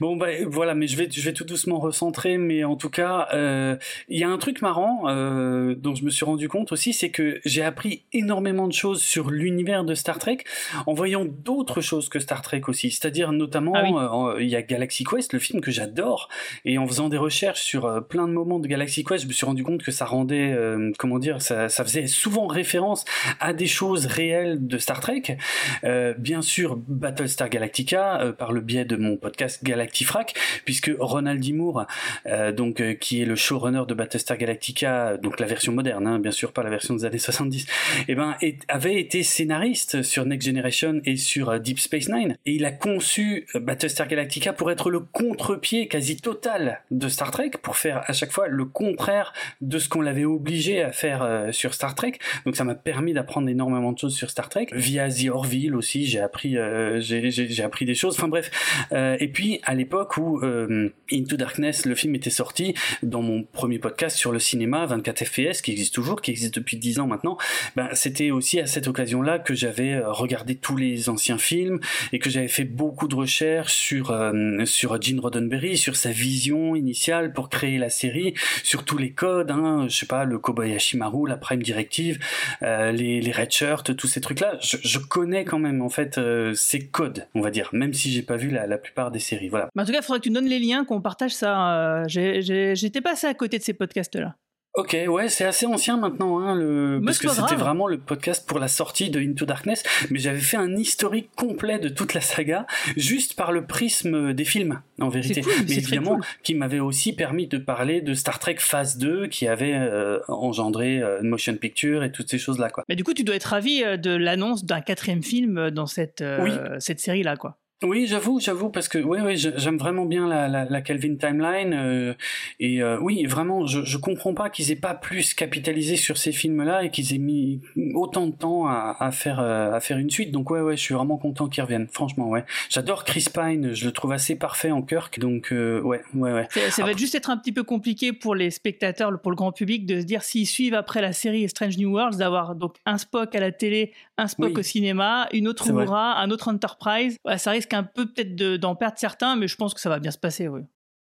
Bon bah voilà, mais je vais je vais tout doucement recentrer, mais en tout cas, euh, il y a un truc marrant euh, dont je me suis rendu compte aussi, c'est que j'ai appris énormément de choses sur l'univers de Star Trek en voyant d'autres choses que Star Trek aussi. C'est-à-dire notamment, Ah oui. euh, il y a Galaxy Quest, le film que j'adore, et en faisant des recherches sur euh, plein de moments de Galaxy Quest, je me suis rendu compte que ça rendait, euh, comment dire, ça, ça faisait souvent référence à des choses réelles de Star Trek. Euh, bien sûr, Battlestar Galactica euh, par le biais de mon podcast Galactifrac, puisque Ronald D. Moore, euh, donc euh, qui est le showrunner de Battlestar Galactica, donc la version moderne, hein, bien sûr pas la version des années 70, eh ben avait été scénariste sur Next Generation et sur euh, Deep Space Nine, et il a conçu euh, Battlestar Galactica pour être le contre-pied quasi total de Star Trek, pour faire à chaque fois le contraire de ce qu'on l'avait obligé à faire euh, sur Star Trek. Donc ça m'a permis d'apprendre énormément de choses sur Star Trek. Via The Orville aussi, j'ai appris, j'ai appris des choses. Enfin bref. Euh, et puis à l'époque où euh, Into Darkness, le film était sorti, dans mon premier podcast sur le cinéma, 24 FPS, qui existe toujours, qui existe depuis 10 ans maintenant, ben, c'était aussi à cette occasion-là que j'avais euh, regardé tous les anciens films et que j'avais fait beaucoup de recherches sur euh, sur Gene Roddenberry, sur sa vision initiale pour créer la série, sur tous les codes, hein, je sais pas, le Kobayashi Maru, la Prime Directive, euh, les, les red shirts, tous ces trucs-là, je, je connais quand même en fait euh, ces codes, on va dire, même si j'ai pas vu la, la plupart des séries. Voilà. Mais en tout cas, il faudrait que tu donnes les liens, qu'on partage ça. euh, J'étais passé à côté de ces podcasts-là. Ok, ouais, c'est assez ancien maintenant, hein, le... Mais parce que c'était vraiment le podcast pour la sortie de Into Darkness, mais j'avais fait un historique complet de toute la saga, juste par le prisme des films, en vérité. cool, mais évidemment, cool. qui m'avait aussi permis de parler de Star Trek Phase 2, qui avait euh, engendré euh, une motion picture et toutes ces choses-là, quoi. Mais du coup, tu dois être ravi euh, de l'annonce d'un quatrième film euh, dans cette, euh, Oui. cette série-là, quoi. Oui, j'avoue, j'avoue, parce que oui, oui, j'aime vraiment bien la, la, la Kelvin Timeline euh, et euh, oui, vraiment, je, je comprends pas qu'ils aient pas plus capitalisé sur ces films-là et qu'ils aient mis autant de temps à, à faire euh, à faire une suite. Donc ouais, ouais, je suis vraiment content qu'ils reviennent. Franchement, ouais. J'adore Chris Pine, je le trouve assez parfait en Kirk. Donc euh, ouais, ouais, ouais. Ça, ça va juste être un petit peu compliqué pour les spectateurs, pour le grand public, de se dire s'ils suivent après la série Strange New Worlds, d'avoir donc un Spock à la télé, un Spock Oui. au cinéma, une autre. Uhura, un autre Enterprise. Ouais, ça risque un peu peut-être de- d'en perdre certains, mais je pense que ça va bien se passer.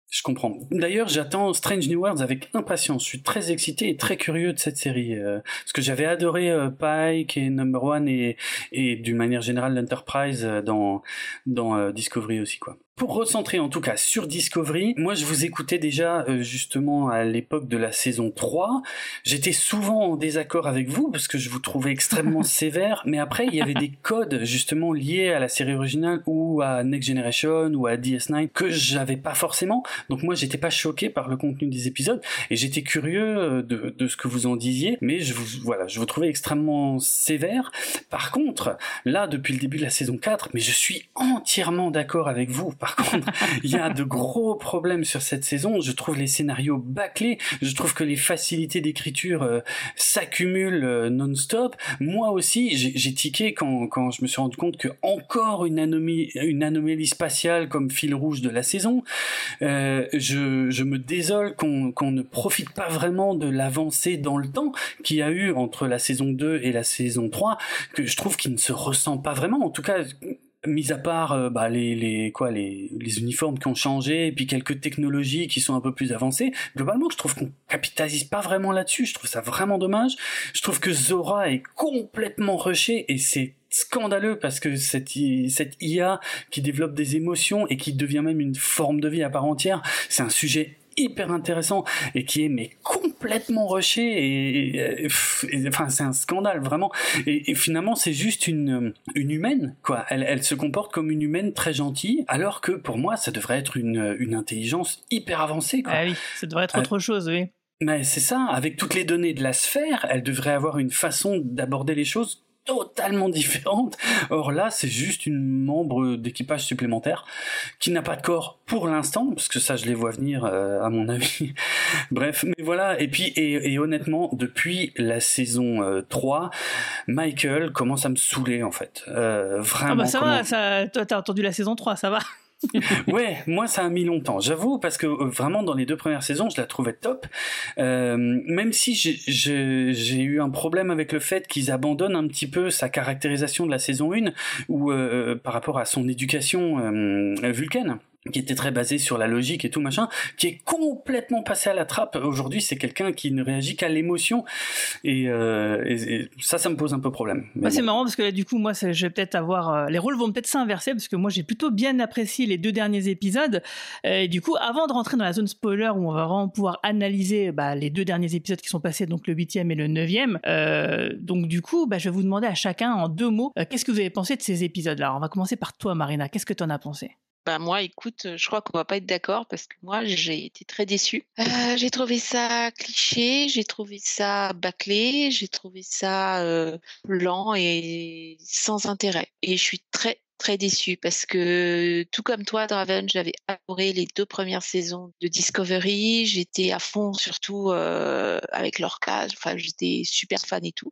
Je comprends. D'ailleurs, j'attends Strange New Worlds avec impatience. Je suis très excité et très curieux de cette série. euh, parce que j'avais adoré euh, Pike et Number One et, et d'une manière générale l'Enterprise euh, dans, dans Discovery aussi, quoi. Pour recentrer en tout cas sur Discovery, moi je vous écoutais déjà euh, justement à l'époque de la saison 3. J'étais souvent en désaccord avec vous parce que je vous trouvais extrêmement sévère, mais après il y avait des codes justement liés à la série originale ou à Next Generation ou à DS9 que j'avais pas forcément. Donc moi j'étais pas choqué par le contenu des épisodes et j'étais curieux euh, de, de ce que vous en disiez, mais je vous voilà, je vous trouvais extrêmement sévère. Par contre, là depuis le début de la saison 4, mais je suis entièrement d'accord avec vous. Par contre, il y a de gros problèmes sur cette saison. Je trouve les scénarios bâclés. Je trouve que les facilités d'écriture euh, s'accumulent euh, non-stop. Moi aussi, j'ai tiqué quand, quand je me suis rendu compte que encore une anomalie, une anomalie spatiale comme fil rouge de la saison. Euh, je, je me désole qu'on qu'on ne profite pas vraiment de l'avancée dans le temps qu'il y a eu entre la saison 2 et la saison 3, que je trouve qu'il ne se ressent pas vraiment. En tout cas, mis à part euh, bah, les, les, quoi, les, les uniformes qui ont changé, et puis quelques technologies qui sont un peu plus avancées, globalement, je trouve qu'on capitalise pas vraiment là-dessus. Je trouve ça vraiment dommage. Je trouve que Zora est complètement rushée, et c'est scandaleux parce que cette, cette IA qui développe des émotions et qui devient même une forme de vie à part entière, c'est un sujet hyper intéressant et qui est mais complètement rushé et, enfin c'est un scandale vraiment. Et, finalement c'est juste une une humaine quoi. Elle, elle se comporte comme une humaine très gentille alors que pour moi ça devrait être une, une intelligence hyper avancée quoi. Ah oui ça devrait être autre chose oui. mais c'est ça avec toutes les données de la sphère elle devrait avoir une façon d'aborder les choses totalement différente. Or là, c'est juste une membre d'équipage supplémentaire qui n'a pas de corps pour l'instant, parce que ça, je les vois venir, euh, à mon avis. Bref, mais voilà. Et puis, et, honnêtement, depuis la saison 3, euh, Michael commence à me saouler, en fait. Euh, vraiment. Ah bah ça va, ça, toi, t'as entendu la saison 3, ça va. ouais, moi ça a mis longtemps, j'avoue, parce que euh, vraiment dans les deux premières saisons, je la trouvais top. Euh, même si j'ai eu un problème avec le fait qu'ils abandonnent un petit peu sa caractérisation de la saison 1, ou euh, par rapport à son éducation vulcaine qui était très basé sur la logique et tout machin, qui est complètement passé à la trappe. Aujourd'hui, c'est quelqu'un qui ne réagit qu'à l'émotion, et, euh, ça, ça me pose un peu problème. C'est marrant parce que là, du coup, moi, je vais peut-être avoir euh, les rôles vont peut-être s'inverser parce que moi, j'ai plutôt bien apprécié les deux derniers épisodes. Et du coup, avant de rentrer dans la zone spoiler où on va vraiment pouvoir analyser bah, les deux derniers épisodes qui sont passés, donc le huitième et le neuvième, euh, donc du coup, bah, je vais vous demander à chacun en deux mots, euh, qu'est-ce que vous avez pensé de ces épisodes-là? On va commencer par toi, Marina. Qu'est-ce que tu en as pensé? Bah moi, écoute, je crois qu'on va pas être d'accord parce que moi, j'ai été très déçue. Euh, j'ai trouvé ça cliché, j'ai trouvé ça bâclé, j'ai trouvé ça euh, lent et sans intérêt. Et je suis très très déçue parce que tout comme toi, Draven, j'avais adoré les deux premières saisons de Discovery. J'étais à fond, surtout euh, avec Lorca. Enfin, j'étais super fan et tout.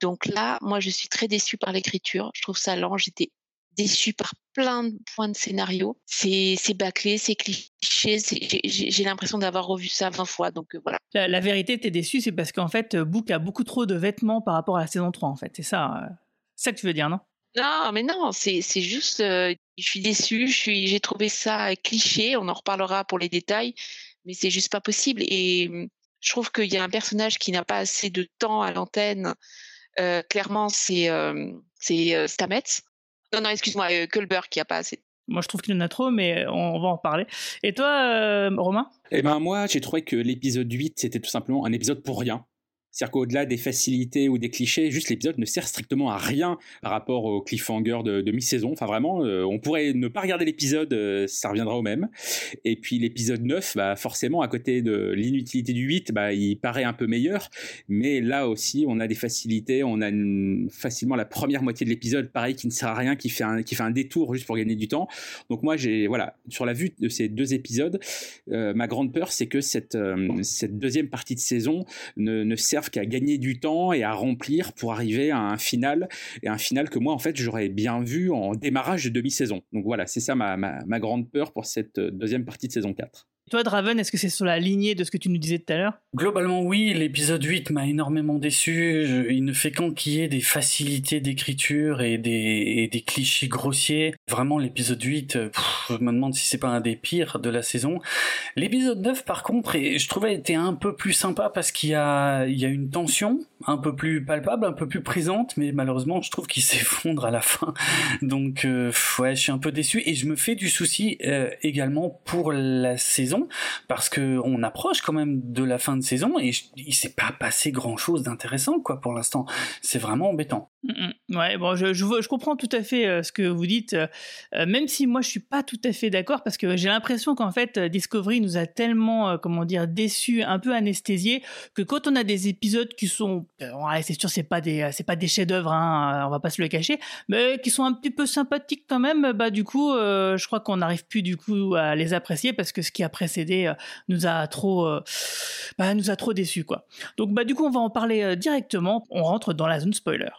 Donc là, moi, je suis très déçue par l'écriture. Je trouve ça lent. J'étais déçu par plein de points de scénario. C'est bâclé, c'est cliché. J'ai l'impression d'avoir revu ça 20 fois. Donc euh, voilà. La, vérité, t'es déçu, c'est parce qu'en fait, Book a beaucoup trop de vêtements par rapport à la saison 3, en fait. C'est ça, euh, ça que tu veux dire, non? Non, mais non, c'est juste. Euh, je suis déçu, j'ai trouvé ça cliché. On en reparlera pour les détails, mais c'est juste pas possible. Et je trouve qu'il y a un personnage qui n'a pas assez de temps à l'antenne. clairement, c'est c'est Stamets. Non, non, excuse-moi, euh, que le beurre qui a pas assez. Moi, je trouve qu'il en a trop, mais on va en parler. Et toi, euh, Romain? Eh ben moi, j'ai trouvé que l'épisode 8, c'était tout simplement un épisode pour rien. C'est-à-dire qu'au-delà des facilités ou des clichés, juste l'épisode ne sert strictement à rien par rapport au cliffhanger de, mi-saison. Enfin vraiment, euh, on pourrait ne pas regarder l'épisode, euh, ça reviendra au même. Et puis l'épisode 9, bah, forcément, à côté de l'inutilité du 8, bah, il paraît un peu meilleur. Mais là aussi, on a des facilités. On a facilement la première moitié de l'épisode, pareil, qui ne sert à rien, qui fait un, qui fait un détour juste pour gagner du temps. Donc moi, j'ai voilà, sur la vue de ces deux épisodes, euh, ma grande peur, c'est que cette, cette deuxième partie de saison ne, ne serve qu'à gagner du temps et à remplir pour arriver à un final et un final que moi en fait j'aurais bien vu en démarrage de demi-saison. Donc voilà, c'est ça ma, ma grande peur pour cette deuxième partie de saison 4. Toi, Draven, est-ce que c'est sur la lignée de ce que tu nous disais tout à l'heure? Globalement, oui. L'épisode 8 m'a énormément déçu. il ne fait qu'en qu'il y ait des facilités d'écriture et des, clichés grossiers. Vraiment, l'épisode 8, je me demande si c'est pas un des pires de la saison. L'épisode 9, par contre, je trouvais était un peu plus sympa parce qu'il y a, il y a une tension un peu plus palpable, un peu plus présente, mais malheureusement, je trouve qu'il s'effondre à la fin. Donc, euh, ouais, je suis un peu déçu et je me fais du souci euh, également pour la saison parce que on approche quand même de la fin de saison et il s'est pas passé grand chose d'intéressant quoi pour l'instant. C'est vraiment embêtant. Ouais, bon, je, je, comprends tout à fait euh, ce que vous dites, euh, euh, même si moi je suis pas tout à fait d'accord parce que j'ai l'impression qu'en fait Discovery nous a tellement, comment dire, déçus, un peu anesthésiés, que quand on a des épisodes qui sont, ouais, c'est sûr, c'est pas des, c'est pas des chefs-d'œuvre, hein, on va pas se le cacher, mais qui sont un petit peu sympathiques quand même, bah du coup, je crois qu'on n'arrive plus du coup à les apprécier parce que ce qui a précédé nous a trop, bah, nous a trop déçus quoi. Donc bah du coup, on va en parler directement. On rentre dans la zone spoiler.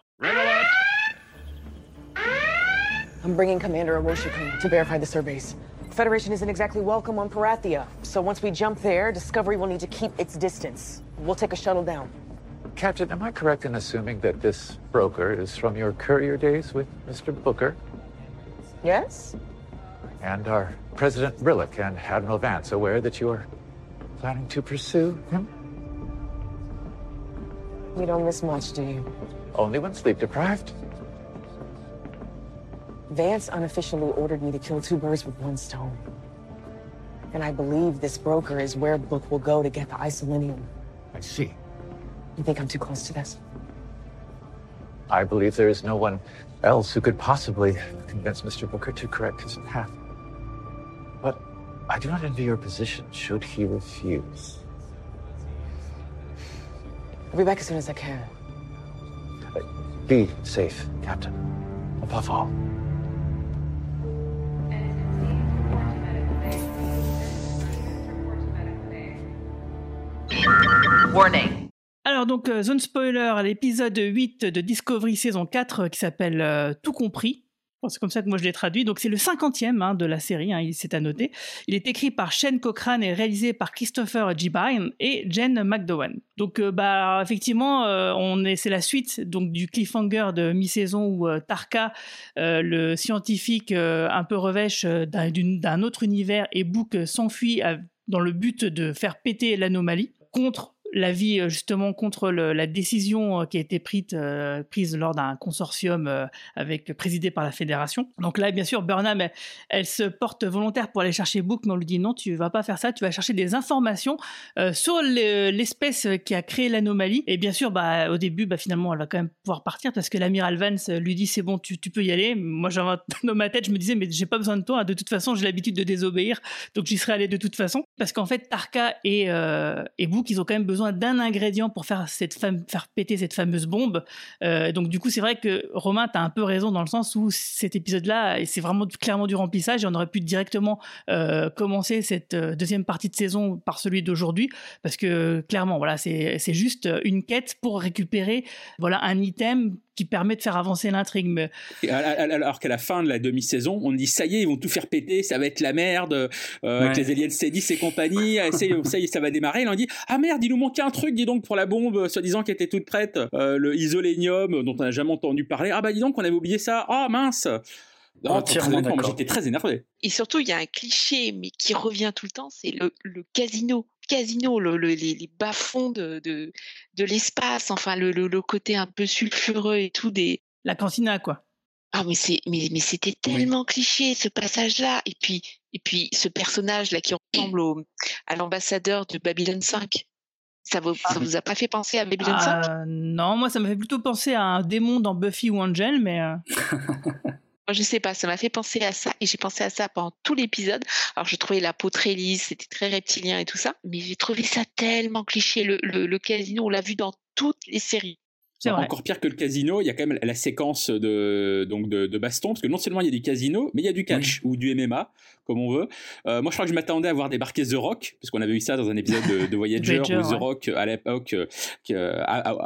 I'm bringing Commander Awoshikun to verify the surveys. The Federation isn't exactly welcome on Parathia, so once we jump there, Discovery will need to keep its distance. We'll take a shuttle down. Captain, am I correct in assuming that this broker is from your courier days with Mr. Booker? Yes? And are President Brillick and Admiral Vance aware that you are planning to pursue him? You don't miss much, do you? Only when sleep deprived. Vance unofficially ordered me to kill two birds with one stone. And I believe this broker is where Book will go to get the isolinium. I see. You think I'm too close to this? I believe there is no one else who could possibly convince Mr. Booker to correct his path. But I do not envy your position should he refuse? I'll be back as soon as I can. Be safe, Captain. Above all. Warning. Alors donc, euh, zone spoiler, l'épisode 8 de Discovery saison 4 euh, qui s'appelle euh, Tout compris. C'est comme ça que moi je l'ai traduit. Donc c'est le 50e hein, de la série, hein, c'est à noter. Il est écrit par Shane Cochrane et réalisé par Christopher Gibine et Jen McDowan. Donc euh, bah effectivement, euh, on est c'est la suite donc du cliffhanger de mi-saison où euh, Tarka, le scientifique un peu revêche d'un autre univers et Book s'enfuit dans le but de faire péter l'anomalie contre l'avis euh, justement contre le- la décision euh, qui a été prise, euh, prise lors d'un consortium euh, avec présidé par la fédération. Donc là, bien sûr, Burnham, elle, elle se porte volontaire pour aller chercher Book, mais on lui dit non, tu vas pas faire ça, tu vas chercher des informations euh, sur le- l'espèce qui a créé l'anomalie. Et bien sûr, bah, au début, bah, finalement, elle va quand même pouvoir partir parce que l'amiral Vance lui dit c'est bon, tu, tu peux y aller. Moi, dans ma tête, je me disais mais j'ai pas besoin de toi. De toute façon, j'ai l'habitude de désobéir, donc j'y serais allé de toute façon. Parce qu'en fait, Tarka et, euh, et Book, ils ont quand même besoin d'un ingrédient pour faire cette faire péter cette fameuse bombe. Euh, donc du coup, c'est vrai que Romain, tu as un peu raison dans le sens où cet épisode-là, c'est vraiment clairement du remplissage, et on aurait pu directement euh, commencer cette euh, deuxième partie de saison par celui d'aujourd'hui, parce que clairement, voilà, c'est juste une quête pour récupérer voilà un item qui permet de faire avancer l'intrigue. Mais Alors qu'à la fin de la demi-saison, on dit ça y est, ils vont tout faire péter, ça va être la merde, euh, avec Ouais. les aliens C10 et compagnie, ça y est, ça va démarrer. Et on dit ah merde, il nous manquait un truc, dis donc pour la bombe, soi-disant qui était toute prête, euh, le isolénium euh, dont on n'a jamais entendu parler. Ah bah dis donc, on avait oublié ça. Ah mince. Entièrement d'accord. j'étais très énervé. Et surtout, il y a un cliché, mais qui revient tout le temps, c'est le, le casino. Casino, le, le- les, les bas-fonds de, de, de l'espace, enfin, le, le, le côté un peu sulfureux et tout des. la cantina, quoi. Ah, mais c'est, mais, mais c'était tellement cliché, ce passage-là. Et puis, et puis, ce personnage-là qui ressemble au, à l'ambassadeur de Babylon 5. Ça vous, ça vous a pas fait penser à Babylon 5? Euh, non, moi, ça m'a fait plutôt penser à un démon dans Buffy ou Angel, mais euh, Moi, je sais pas, ça m'a fait penser à ça et j'ai pensé à ça pendant tout l'épisode. Alors, je trouvais la peau très lisse, c'était très reptilien et tout ça, mais j'ai trouvé ça tellement cliché. Le, le, le casino, on l'a vu dans toutes les séries. c'est vrai. Encore pire que le casino, il y a quand même la séquence de, donc de, de baston, parce que non seulement il y a du casino, mais il y a du catch ou du MMA, comme on veut. Euh, moi, je crois que je m'attendais à voir débarquer The Rock, parce qu'on avait eu ça dans un épisode de, de Voyager, Voyager, où The ouais. Rock, à l'époque, euh, euh,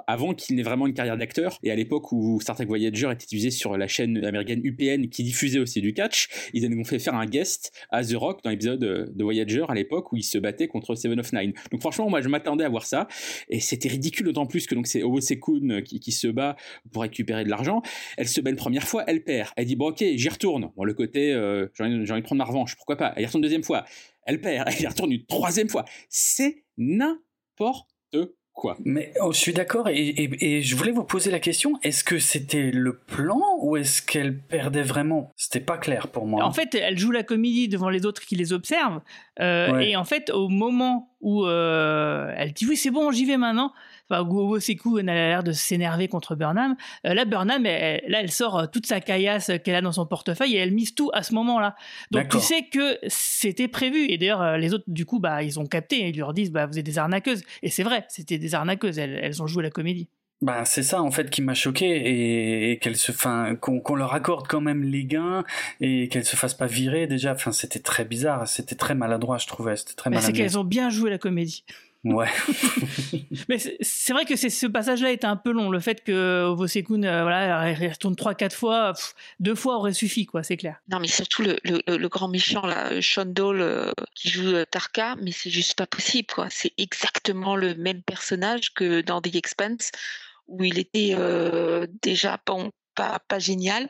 avant qu'il n'ait vraiment une carrière d'acteur, et à l'époque où Star Trek Voyager était diffusé sur la chaîne américaine UPN, qui diffusait aussi du catch, ils nous ont fait faire un guest à The Rock dans l'épisode de Voyager à l'époque où il se battait contre Seven of Nine. Donc franchement, moi, je m'attendais à voir ça. Et c'était ridicule d'autant plus que donc c'est Owo Sekun qui, qui se bat pour récupérer de l'argent. Elle se bat une première fois, elle perd. Elle dit bon ok, j'y retourne. Bon le côté euh, j'ai envie, j'ai envie de prendre ma revanche, pourquoi pas. Elle y retourne une deuxième fois, elle perd. Elle y retourne une troisième fois. C'est n'importe quoi. Mais oh, je suis d'accord et, et- et je voulais vous poser la question est-ce que c'était le plan ou est-ce qu'elle perdait vraiment? C'était pas clair pour moi. En fait, elle joue la comédie devant les autres qui les observent. euh, Ouais. Et en fait, au moment où euh, elle dit oui, c'est bon, j'y vais maintenant. Enfin, Seku, elle a l'air de s'énerver contre Burnham. Euh, là, Burnham, elle- là, elle sort euh, toute sa caillasse qu'elle a dans son portefeuille et elle mise tout à ce moment-là. Donc, tu sais que c'était prévu. Et d'ailleurs, euh, les autres, du coup, bah, ils ont capté. Ils leur disent, bah, vous êtes des arnaqueuses. Et c'est vrai, c'était des arnaqueuses. Elles, elles ont joué la comédie. Bah, c'est ça en fait qui m'a choqué et, et qu'elle se, enfin, qu'on leur accorde quand même les gains et qu'elle se fasse pas virer déjà. Enfin, c'était très bizarre, c'était très maladroit, je trouvais. C'était très Mais c'est qu'elles ont bien joué la comédie. Ouais. Mais c'est- vrai que c'est- ce passage-là était un peu long. Le fait que Vosekun, euh, voilà, retourne trois, quatre fois, pff, deux fois aurait suffi, quoi, c'est clair. Non, mais surtout le, le, le grand méchant, là, Sean Dole, euh, qui joue euh, Tarka, mais c'est juste pas possible, quoi. C'est exactement le même personnage que dans The Expanse, où il était euh, déjà bon, pas, pas génial.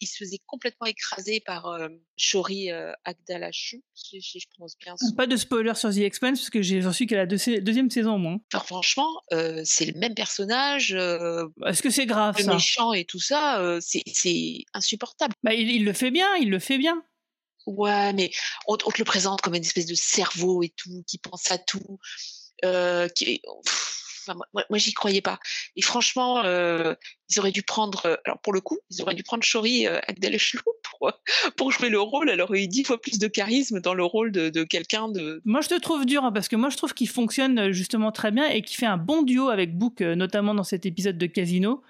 Il se faisait, complètement écraser par euh, Shori euh, si, je prononce bien son Pas de spoiler sur The Expanse parce que j'ai j'en suis qu'à la deux- deuxième saison au moins. Alors franchement, euh, c'est le même personnage, euh, Est-ce que c'est grave le ça? méchant et tout ça, euh, c'est insupportable. bah, il, il le fait bien, il le fait bien. Ouais, mais on, on te le présente comme une espèce de cerveau et tout, qui pense à tout. Qui, pff, moi, moi, j'y croyais pas. Et franchement, euh, ils auraient dû prendre, euh, alors pour le coup, ils auraient dû prendre Shori euh, Agdalachou pour, pour jouer le rôle. Elle aurait eu dix fois plus de charisme dans le rôle de, quelqu'un de. Moi, je te trouve dur hein, parce que moi, je trouve qu'il fonctionne euh, justement très bien et qu'il fait un bon duo avec Book, euh, notamment dans cet épisode de Casino.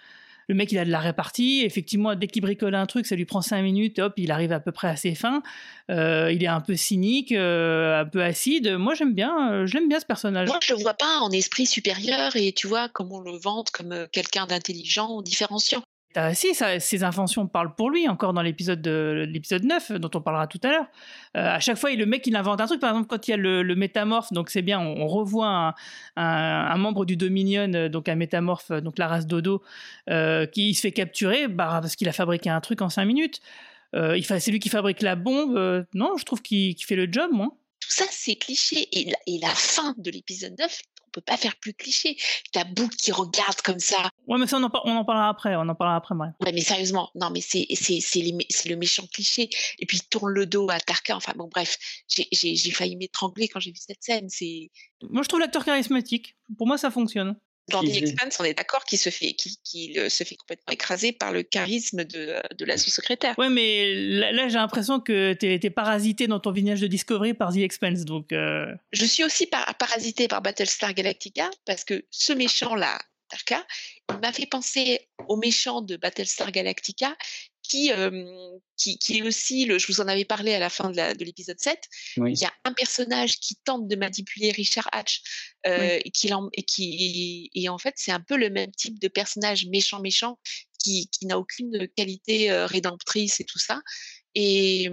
Le mec, il a de la répartie. Effectivement, dès qu'il bricole un truc, ça lui prend cinq minutes. Hop, il arrive à peu près à ses fins. Euh, il est un peu cynique, euh, un peu acide. Moi, j'aime bien. euh, je bien ce personnage. Moi, je le vois pas en esprit supérieur et tu vois, comme on le vante comme quelqu'un d'intelligent, différenciant. Si, ses inventions parlent pour lui, encore dans l'épisode de l'épisode 9, dont on parlera tout à l'heure. Euh, à chaque fois, le mec, il invente un truc. Par exemple, quand il y a le, métamorphe, donc c'est bien, on, revoit un, membre du Dominion, euh, donc un métamorphe, euh, donc la race Dodo, euh, qui se fait capturer bah, parce qu'il a fabriqué un truc en 5 minutes. Euh, c'est lui qui fabrique la bombe. euh, non, je trouve qu'il fait le job, moi. Tout ça, c'est cliché. Et la, et la fin de l'épisode 9, on peut pas faire plus cliché. T'as Book qui regarde comme ça. Ouais, mais ça, on en, par- on en parlera après. On en parlera après. Ouais, mais sérieusement, non, mais c'est le méchant cliché. Et puis il tourne le dos à Tarka. Enfin bon, bref, j'ai failli m'étrangler quand j'ai vu cette scène. C'est Moi, je trouve l'acteur charismatique. Pour moi, ça fonctionne. Dans The Expanse, on est d'accord qu'il se fait qu'il qu'il, euh, se fait complètement écraser par le charisme de de la sous-secrétaire. Ouais, mais là, là, j'ai l'impression que t'es t'es parasité dans ton vignage de Discovery par The Expense, donc... euh, Je suis aussi par- parasité par Battlestar Galactica parce que ce méchant-là, Tarka, il m'a fait penser au méchant de Battlestar Galactica qui, euh, qui, qui est aussi, le, je vous en avais parlé à la fin de l'épisode 7, Oui. il y a un personnage qui tente de manipuler Richard Hatch euh, et, qui, et, qui, et en fait c'est un peu le même type de personnage méchant-méchant qui, qui n'a aucune qualité euh, rédemptrice et tout ça. Et,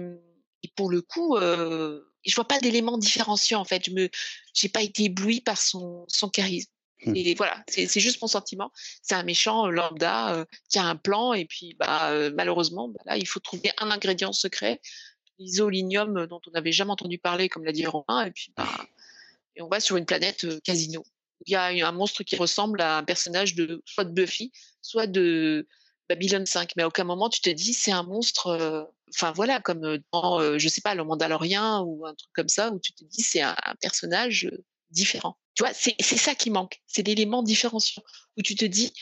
et pour le coup, je vois pas d'éléments différenciants en fait. Je me, j'ai pas été ébloui par son, son charisme. Hmm. Et voilà, c'est juste mon sentiment. C'est un méchant euh, lambda euh, qui a un plan et puis bah euh, malheureusement, bah, il faut trouver un ingrédient secret, l'isolinium dont on n'avait jamais entendu parler, comme l'a dit Romain, et puis bah on va sur une planète casino. Il y a un monstre qui ressemble à un personnage de soit de Buffy, soit de Babylon 5, mais à aucun moment tu te dis c'est un monstre. Enfin voilà, comme dans je sais pas le Mandalorien ou un truc comme ça où tu te dis c'est un, personnage différent. Tu vois, c'est ça qui manque, c'est l'élément différenciant où tu te dis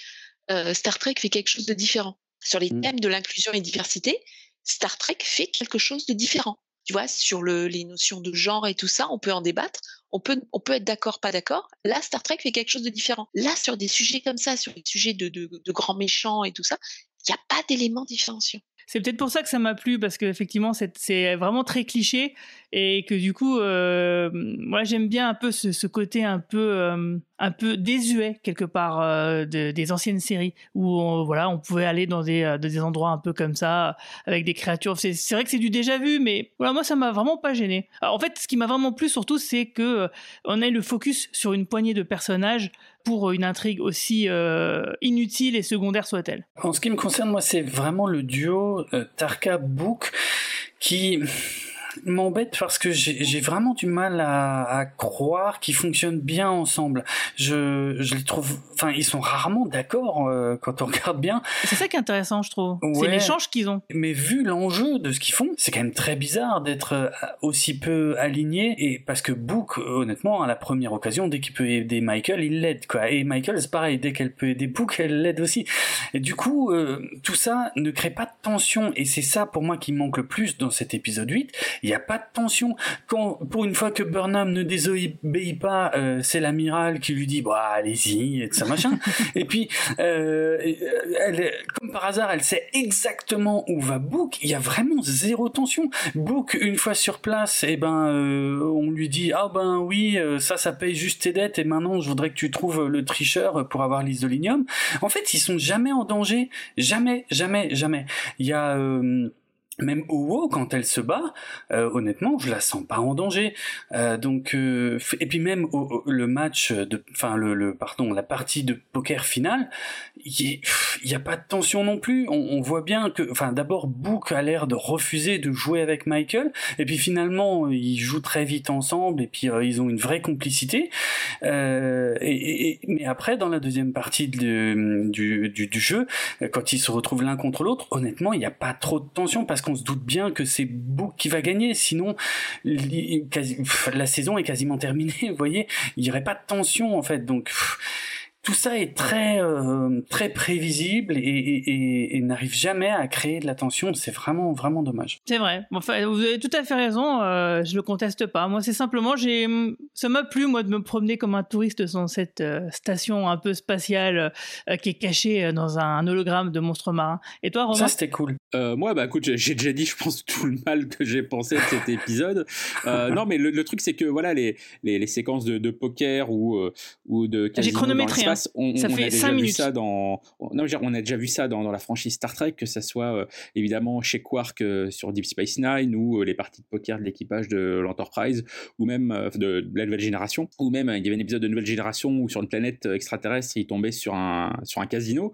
euh, Star Trek fait quelque chose de différent sur les Mm. thèmes de l'inclusion et diversité. Star Trek fait quelque chose de différent. Tu vois, sur le, les notions de genre et tout ça, on peut en débattre. On peut, on peut être d'accord, pas d'accord. Là, Star Trek fait quelque chose de différent. Là, sur des sujets comme ça, sur des sujets de, de, de grands méchants et tout ça, il n'y a pas d'éléments différenciants. C'est peut-être pour ça que ça m'a plu, parce qu'effectivement, c'est vraiment très cliché, et que du coup, euh, moi, j'aime bien un peu ce, côté un peu, euh, un peu désuet, quelque part, euh, de- des anciennes séries, où on, voilà, on pouvait aller dans des, des endroits un peu comme ça, avec des créatures. C'est vrai que c'est du déjà vu, mais voilà, moi, ça m'a vraiment pas gêné. En fait, ce qui m'a vraiment plu, surtout, c'est que on ait le focus sur une poignée de personnages pour une intrigue aussi euh, inutile et secondaire soit-elle. En ce qui me concerne, moi, c'est vraiment le duo euh, Tarka-Book qui m'embête parce que j'ai vraiment du mal à, à croire qu'ils fonctionnent bien ensemble. Je, je les trouve, enfin, ils sont rarement d'accord euh, quand on regarde bien. C'est ça qui est intéressant, je trouve. C'est l'échange qu'ils ont. Mais vu l'enjeu de ce qu'ils font, c'est quand même très bizarre d'être euh, aussi peu aligné. Et parce que Book, honnêtement, à la première occasion, dès qu'il peut aider Michael, il l'aide, quoi. Et Michael, c'est pareil, dès qu'elle peut aider Book, elle l'aide aussi. Et du coup, euh, tout ça ne crée pas de tension. Et c'est ça, pour moi, qui manque le plus dans cet épisode 8. Il n'y a pas de tension. Quand, pour une fois que Burnham ne désobéit pas, euh, c'est l'amiral qui lui dit, bah, allez-y, et tout ça, machin. et puis, euh, elle, comme par hasard, elle sait exactement où va Book. Il y a vraiment zéro tension. Book, une fois sur place, et ben, euh, on lui dit, ah ben oui, euh, ça, ça paye juste tes dettes, et maintenant, je voudrais que tu trouves le tricheur pour avoir l'isolinium. En fait, ils sont jamais en danger. Jamais, jamais, jamais. Il y a, euh, même Owo quand elle se bat, euh, honnêtement, je la sens pas en danger. Euh, donc euh, et puis même le match de, enfin le, pardon, la partie de poker finale, il y, a pas de tension non plus. On, voit bien que, enfin d'abord Book a l'air de refuser de jouer avec Michael, et puis finalement ils jouent très vite ensemble, et puis ils ont une vraie complicité. Mais après dans la deuxième partie du jeu, quand ils se retrouvent l'un contre l'autre, honnêtement il n'y a pas trop de tension parce qu'on se doute bien que c'est Book qui va gagner, sinon la saison est quasiment terminée, vous voyez, il n'y aurait pas de tension en fait, donc tout ça est très euh, très prévisible et, et, et, n'arrive jamais à créer de la tension. C'est vraiment vraiment dommage. C'est vrai. Enfin, vous avez tout à fait raison. Euh, je le conteste pas. Moi, c'est simplement j'ai ça m'a plu moi de me promener comme un touriste dans cette euh, station un peu spatiale euh, qui est cachée dans un, hologramme de monstre marin. Et toi, Romain? Ça c'était cool. moi, bah écoute, j'ai déjà dit, je pense tout le mal que j'ai pensé de cet épisode. non, mais le, truc c'est que voilà les, les, les séquences de, de, poker ou ou de j'ai chronométré. On, ça fait 5 minutes. ça dans, non, on a déjà vu ça dans, dans la franchise Star Trek, que ça soit euh, évidemment chez Quark euh, sur Deep Space Nine ou euh, les parties de poker de l'équipage de l'Enterprise ou même de, de, la nouvelle génération, ou même il y avait un épisode de nouvelle génération où sur une planète extraterrestre il tombait sur un, sur un casino.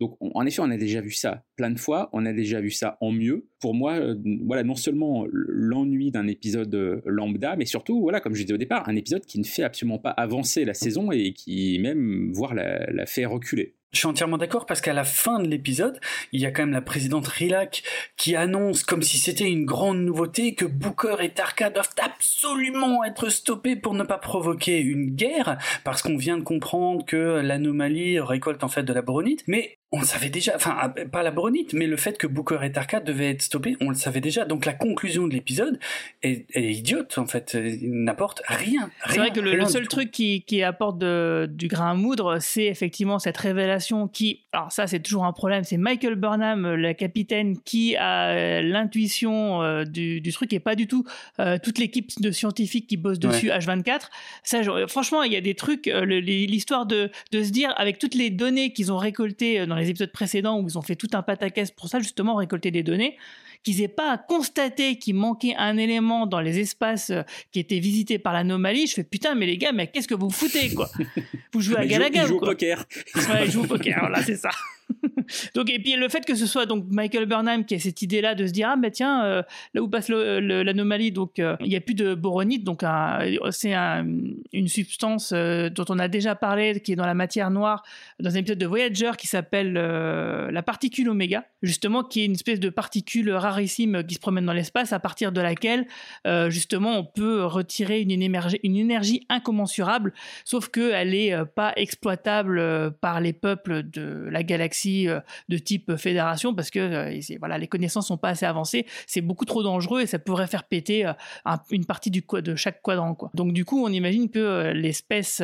Donc, en effet, on a déjà vu ça plein de fois, on a déjà vu ça en mieux. Pour moi, euh, voilà, non seulement l'ennui d'un épisode euh, lambda, mais surtout, voilà, comme je disais au départ, un épisode qui ne fait absolument pas avancer la saison et qui même, voire la fait reculer. Je suis entièrement d'accord parce qu'à la fin de l'épisode, il y a quand même la présidente Rilak qui annonce comme si c'était une grande nouveauté que Booker et Tarka doivent absolument être stoppés pour ne pas provoquer une guerre parce qu'on vient de comprendre que l'anomalie récolte en fait de la bronite. Mais on le savait déjà, enfin ah, pas la bronite, mais le fait que Booker et Tarka devaient être stoppés, on le savait déjà. Donc la conclusion de l'épisode est, idiote en fait, il n'apporte rien. C'est vrai que le, seul truc qui, qui apporte de, du grain à moudre, c'est effectivement cette révélation qui, alors ça c'est toujours un problème, c'est Michael Burnham, le capitaine, qui a euh, l'intuition euh, du, du, truc et pas du tout euh, toute l'équipe de scientifiques qui bosse dessus H24. Ça, franchement, il y a des trucs, l'histoire de, de se dire avec toutes les données qu'ils ont récoltées dans les épisodes précédents où ils ont fait tout un pataquès pour ça, justement, récolter des données, qu'ils aient pas constaté qu'il manquait un élément dans les espaces euh, qui étaient visités par l'anomalie. Je fais putain, mais les gars, mais qu'est-ce que vous foutez, quoi Vous jouez à Galaga Ils jouent au poker. Ouais, ils jouent au poker, voilà, c'est ça. donc et puis le fait que ce soit donc Michael Burnham qui a cette idée là de se dire ah mais tiens euh, là où passe l'anomalie donc euh, il n'y a plus de boronite donc c'est une substance euh, dont on a déjà parlé qui est dans la matière noire dans un épisode de Voyager qui s'appelle la particule oméga justement qui est une espèce de particule qui se promène dans l'espace à partir de laquelle justement on peut retirer une énergie, incommensurable sauf qu'elle est pas exploitable par les peuples de la galaxie euh, de type fédération parce que euh, voilà, les connaissances sont pas assez avancées, c'est beaucoup trop dangereux et ça pourrait faire péter euh, une partie de chaque quadrant. Quoi. Donc du coup, on imagine que l'espèce,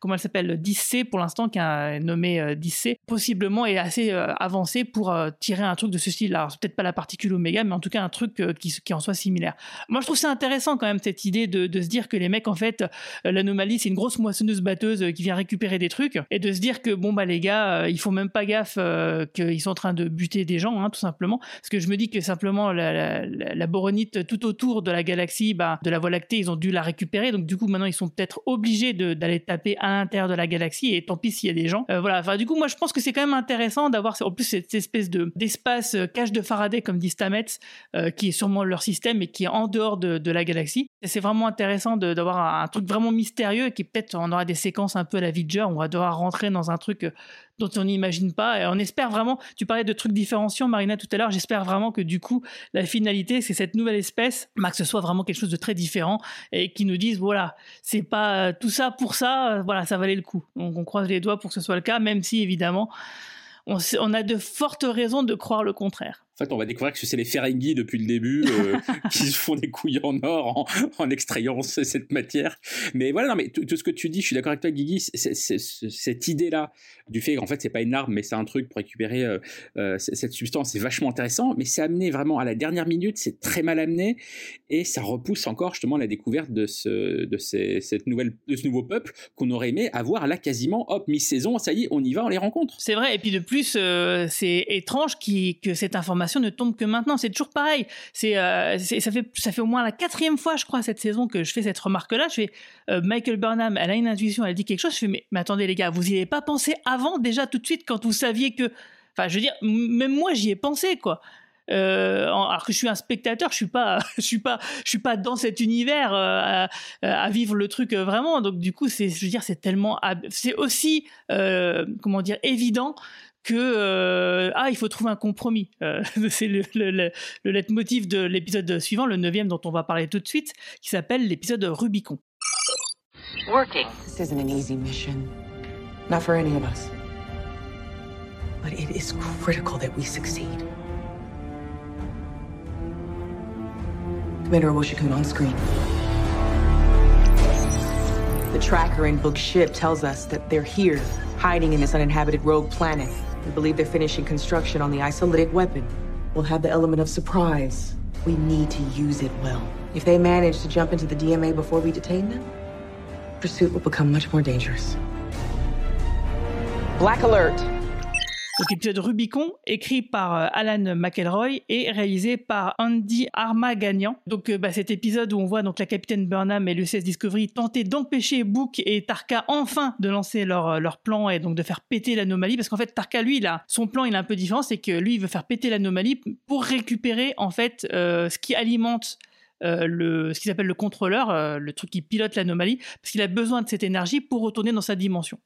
comment elle s'appelle, 10C pour l'instant, qui est nommé 10C, possiblement est assez avancée pour tirer un truc de ce style-là. Peut-être pas la particule oméga, mais en tout cas un truc qui, qui en soit similaire. Moi, je trouve ça intéressant quand même cette idée de, se dire que les mecs, en fait, l'anomalie, c'est une grosse moissonneuse batteuse qui vient récupérer des trucs et de se dire que bon bah les gars, il faut même pas gaffe euh, qu'ils sont en train de buter des gens, hein, tout simplement. Parce que je me dis que simplement la, boronite tout autour de la galaxie, bah, de la Voie lactée, ils ont dû la récupérer. Donc du coup, maintenant, ils sont peut-être obligés d'aller taper à l'intérieur de la galaxie. Et tant pis s'il y a des gens. Euh, voilà. Enfin, du coup, moi, je pense que c'est quand même intéressant d'avoir en plus cette espèce de d'espace euh, cache de Faraday, comme dit Stamets, qui est sûrement leur système et qui est en dehors de, la galaxie. C'est vraiment intéressant d'avoir un, truc vraiment mystérieux et qui peut-être on aura des séquences un peu à la Vidger. On va devoir rentrer dans un truc dont on n'imagine pas. Et on espère vraiment, tu parlais de trucs différenciants, Marina, tout à l'heure, j'espère vraiment que du coup, la finalité, c'est cette nouvelle espèce, bah, que ce soit vraiment quelque chose de très différent et qui nous dise, voilà, c'est pas tout ça pour ça, euh, voilà, ça valait le coup. Donc on croise les doigts pour que ce soit le cas, même si évidemment, on a de fortes raisons de croire le contraire. En fait, on va découvrir que c'est les Ferengi depuis le début euh, qui se font des couilles en or en, extrayant cette matière. Mais voilà, non, mais tout, ce que tu dis, je suis d'accord avec toi, Guigui. cette idée-là du fait qu'en fait c'est pas une arme, mais c'est un truc pour récupérer euh, euh, cette substance, c'est vachement intéressant. Mais c'est amené vraiment à la dernière minute, c'est très mal amené et ça repousse encore justement la découverte de ce de cette nouvelle de ce nouveau peuple qu'on aurait aimé avoir là quasiment hop mi-saison, ça y est, on y va, on les rencontre. C'est vrai. Et puis de plus, c'est étrange qui, que cette information Ne tombe que maintenant. C'est toujours pareil. C'est, ça fait ça fait au moins la quatrième fois, je crois, cette saison que je fais cette remarque-là. Je fais Michael Burnham, elle a une intuition, elle dit quelque chose. Je fais mais, mais attendez les gars, vous y avez pas pensé avant déjà tout de suite quand vous saviez que Enfin, je veux dire, même moi, j'y ai pensé, quoi. Euh, alors que je suis un spectateur, je suis pas, je suis pas, je suis pas dans cet univers euh, à, vivre le truc euh, vraiment. Donc du coup, c'est, je veux dire, c'est tellement, c'est aussi, comment dire, évident que ah, il faut trouver un compromis. c'est le, le, le, le leitmotiv de l'épisode suivant, le neuvième dont on va parler tout de suite, qui s'appelle l'épisode Rubicon. Working. This isn't an easy mission, not for any of us. But it is critical that we succeed. Commander Woshikun on screen. The tracker in Book Ship tells us that they're here, hiding in this uninhabited rogue planet. We believe they're finishing construction on the isolytic weapon. We'll have the element of surprise. We need to use it well. If they manage to jump into the DMA before we detain them, pursuit will become much more dangerous. Black alert! Donc épisode Rubicon, écrit par euh, Alan McElroy et réalisé par Andy Armagagnan. Donc euh, bah, cet épisode où on voit donc la capitaine Burnham et l'USS Discovery tenter d'empêcher Book et Tarka enfin de lancer leur, euh, leur plan et donc de faire péter l'anomalie parce qu'en fait Tarka lui il a son plan il est un peu différent c'est que lui il veut faire péter l'anomalie pour récupérer en fait ce qui alimente le, ce qu'il appelle le contrôleur, le truc qui pilote l'anomalie, parce qu'il a besoin de cette énergie pour retourner dans sa dimension.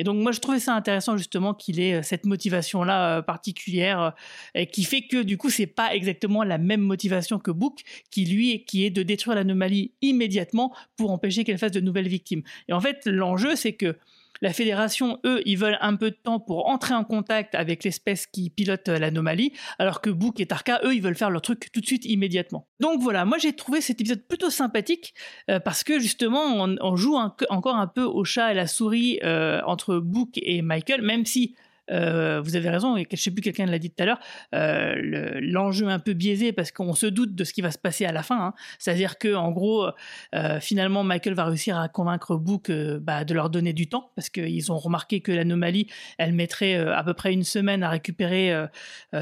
Et donc moi je trouvais ça intéressant justement qu'il ait euh, cette motivation là euh, particulière euh, qui fait que du coup c'est pas exactement la même motivation que Book qui lui qui est de détruire l'anomalie immédiatement pour empêcher qu'elle fasse de nouvelles victimes. Et en fait l'enjeu c'est que la fédération, eux, ils veulent un peu de temps pour entrer en contact avec l'espèce qui pilote euh, l'anomalie, alors que Book et Tarka, eux, ils veulent faire leur truc tout de suite, immédiatement. Donc voilà, moi j'ai trouvé cet épisode plutôt sympathique, euh, parce que justement, on, joue encore un peu au chat et la souris euh, entre Book et Michael, même si euh, vous avez raison, et je sais plus, quelqu'un l'a dit tout à l'heure, euh, l'enjeu un peu biaisé parce qu'on se doute de ce qui va se passer à la fin. Hein. C'est-à-dire que en gros, euh, finalement, Michael va réussir à convaincre Book bah, de leur donner du temps parce qu'ils ont remarqué que l'anomalie, elle mettrait à peu près une semaine à récupérer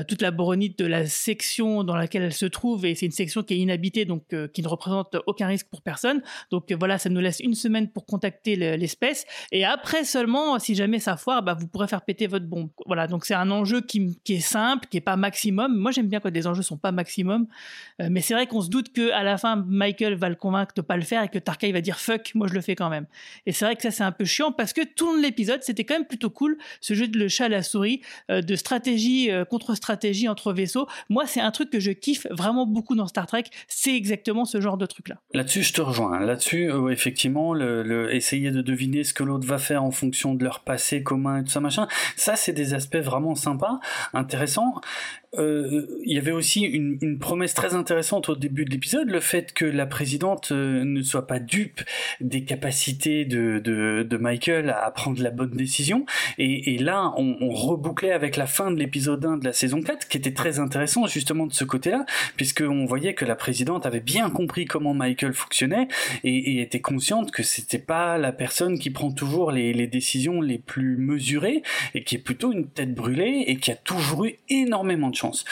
toute la boronite de la section dans laquelle elle se trouve, et c'est une section qui est inhabitée, donc qui ne représente aucun risque pour personne. Donc voilà, ça nous laisse une semaine pour contacter l'espèce, et après seulement, si jamais ça foire, bah, vous pourrez faire péter votre bombe voilà, donc c'est un enjeu qui, est simple, qui est pas maximum. Moi, j'aime bien quand les enjeux sont pas maximum, euh, mais c'est vrai qu'on se doute que à la fin, Michael va le convaincre de pas le faire et que Tarkai va dire fuck, moi je le fais quand même. Et c'est vrai que ça c'est un peu chiant parce que tout l'épisode, c'était quand même plutôt cool, ce jeu de le chat à la souris, euh, de stratégie euh, contre stratégie entre vaisseaux. Moi, c'est un truc que je kiffe vraiment beaucoup dans Star Trek. C'est exactement ce genre de truc là. Là-dessus, je te rejoins. Là-dessus, effectivement, essayer de deviner ce que l'autre va faire en fonction de leur passé commun et tout ça machin, ça c'est des aspects vraiment sympas, intéressants. Euh, il y avait aussi une, promesse très intéressante au début de l'épisode, le fait que la présidente euh, ne soit pas dupe des capacités de, de, Michael à prendre la bonne décision. Et, là, on, rebouclait avec la fin de l'épisode 1 de la saison 4, qui était très intéressant justement de ce côté-là, puisqu'on voyait que la présidente avait bien compris comment Michael fonctionnait et, était consciente que c'était pas la personne qui prend toujours les, les décisions les plus mesurées et qui est plutôt une tête brûlée et qui a toujours eu énormément de chance.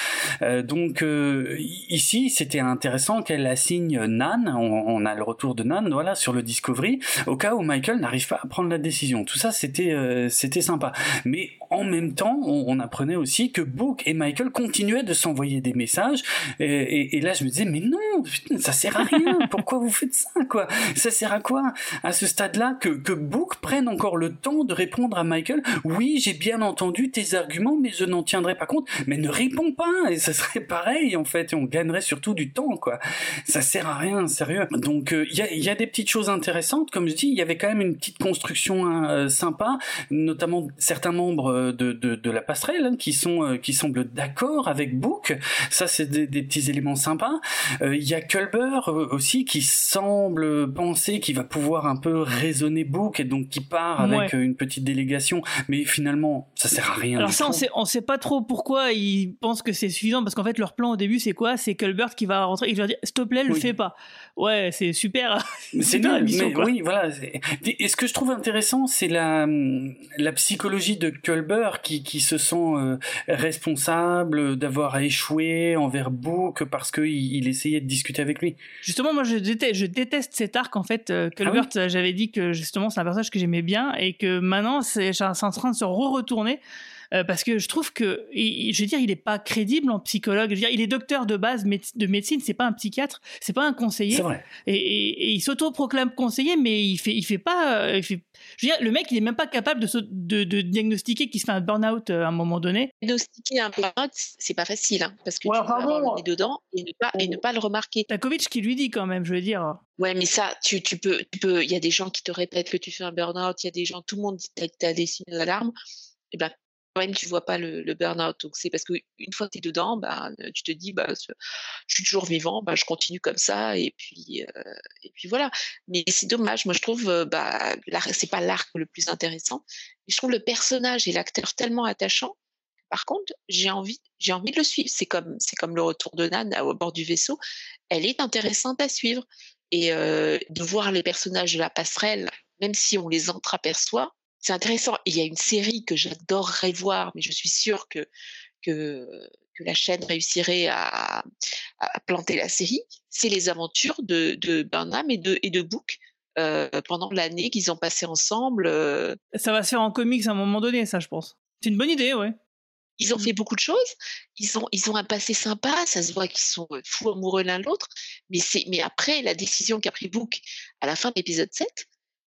Euh, donc euh, ici, c'était intéressant qu'elle assigne Nan, on, a le retour de Nan, voilà, sur le Discovery, au cas où Michael n'arrive pas à prendre la décision. Tout ça, c'était euh, c'était sympa. Mais en même temps, on, apprenait aussi que Book et Michael continuaient de s'envoyer des messages. Et, là, je me disais, mais non, ça sert à rien. Pourquoi vous faites ça, quoi? Ça sert à quoi? À ce stade-là que, que Book prenne encore le temps de répondre à Michael Oui, j'ai bien entendu tes arguments, mais je n'en tiendrai pas compte. Mais ne réponds pas et ça serait pareil en fait et on gagnerait surtout du temps quoi. Ça sert à rien sérieux. Donc il euh, y, a, des petites choses intéressantes. Comme je dis il y avait quand même une petite construction hein, euh, sympa notamment certains membres de, de, la passerelle hein, qui sont euh, qui semblent d'accord avec Book. Ça c'est des, petits éléments sympas. Il y a Culber aussi qui semble penser qu'il va pouvoir un peu raisonner Book et donc qui part avec une petite délégation. Mais finalement Ça sert à rien. Alors ça, on sait, on sait pas trop pourquoi ils pensent que c'est suffisant, parce qu'en fait, leur plan au début, c'est quoi? C'est Culbert qui va rentrer, il va dire, s'il te plaît, le Oui. fais pas. Ouais, c'est super. C'est la nul, mission, mais quoi. oui, voilà. Et ce que je trouve intéressant, c'est la, la psychologie de Culber qui, qui se sent euh, responsable d'avoir échoué envers Book parce qu'il il essayait de discuter avec lui. Justement, moi, je déteste, je déteste cet arc, en fait. euh, Culbert, Ah euh, j'avais dit que justement, c'est un personnage que j'aimais bien et que maintenant, c'est en train de se re-retourner. Euh, parce que je trouve que, il- je veux dire, il est pas crédible en psychologue. Je veux dire, il est docteur de base méde- de médecine, c'est pas un psychiatre, c'est pas un conseiller. C'est vrai. Et, et- et il s'auto-proclame conseiller, mais il fait, il fait pas. euh, il fait- je veux dire, le mec, il est même pas capable de, s'au- de, de diagnostiquer qu'il se fait un burn-out euh, à un moment donné. Diagnostiquer un burn-out, c'est pas facile, hein, parce que Ouais, tu peux avoir le nez dedans et ne pas, et ne pas le remarquer. Takovic qui lui dit quand même, je veux dire. Ouais, mais ça, tu, tu peux, tu peux, il y a des gens qui te répètent que tu fais un burn-out, il y a des gens, tout le monde dit que tu as des signes d'alarme, et ben, même, tu vois pas le, le burn-out. Donc, c'est parce que une fois que tu es dedans, bah, tu te dis, bah, je suis toujours vivant, bah, je continue comme ça, et puis, euh, et puis voilà. Mais c'est dommage, moi, je trouve, euh, bah, c'est pas l'arc le plus intéressant, mais je trouve le personnage et l'acteur tellement attachant. Par contre, j'ai envie, j'ai envie de le suivre. C'est comme, c'est comme le retour de Nan au bord du vaisseau. Elle est intéressante à suivre et de voir les personnages de la passerelle, même si on les entreaperçoit, c'est intéressant. Il y a une série que j'adorerais voir, mais je suis sûre que que, que la chaîne réussirait à, à planter la série. C'est les aventures de, de Burnham et de et de Book euh, pendant l'année qu'ils ont passé ensemble. euh, Ça va se faire en comics à un moment donné, ça, je pense. C'est une bonne idée, ouais. ils ont fait beaucoup de choses. Ils ont, ils ont un passé sympa. Ça se voit qu'ils sont euh, fous amoureux l'un de l'autre. Mais mais après, la décision qu'a pris Book à la fin de l'épisode 7,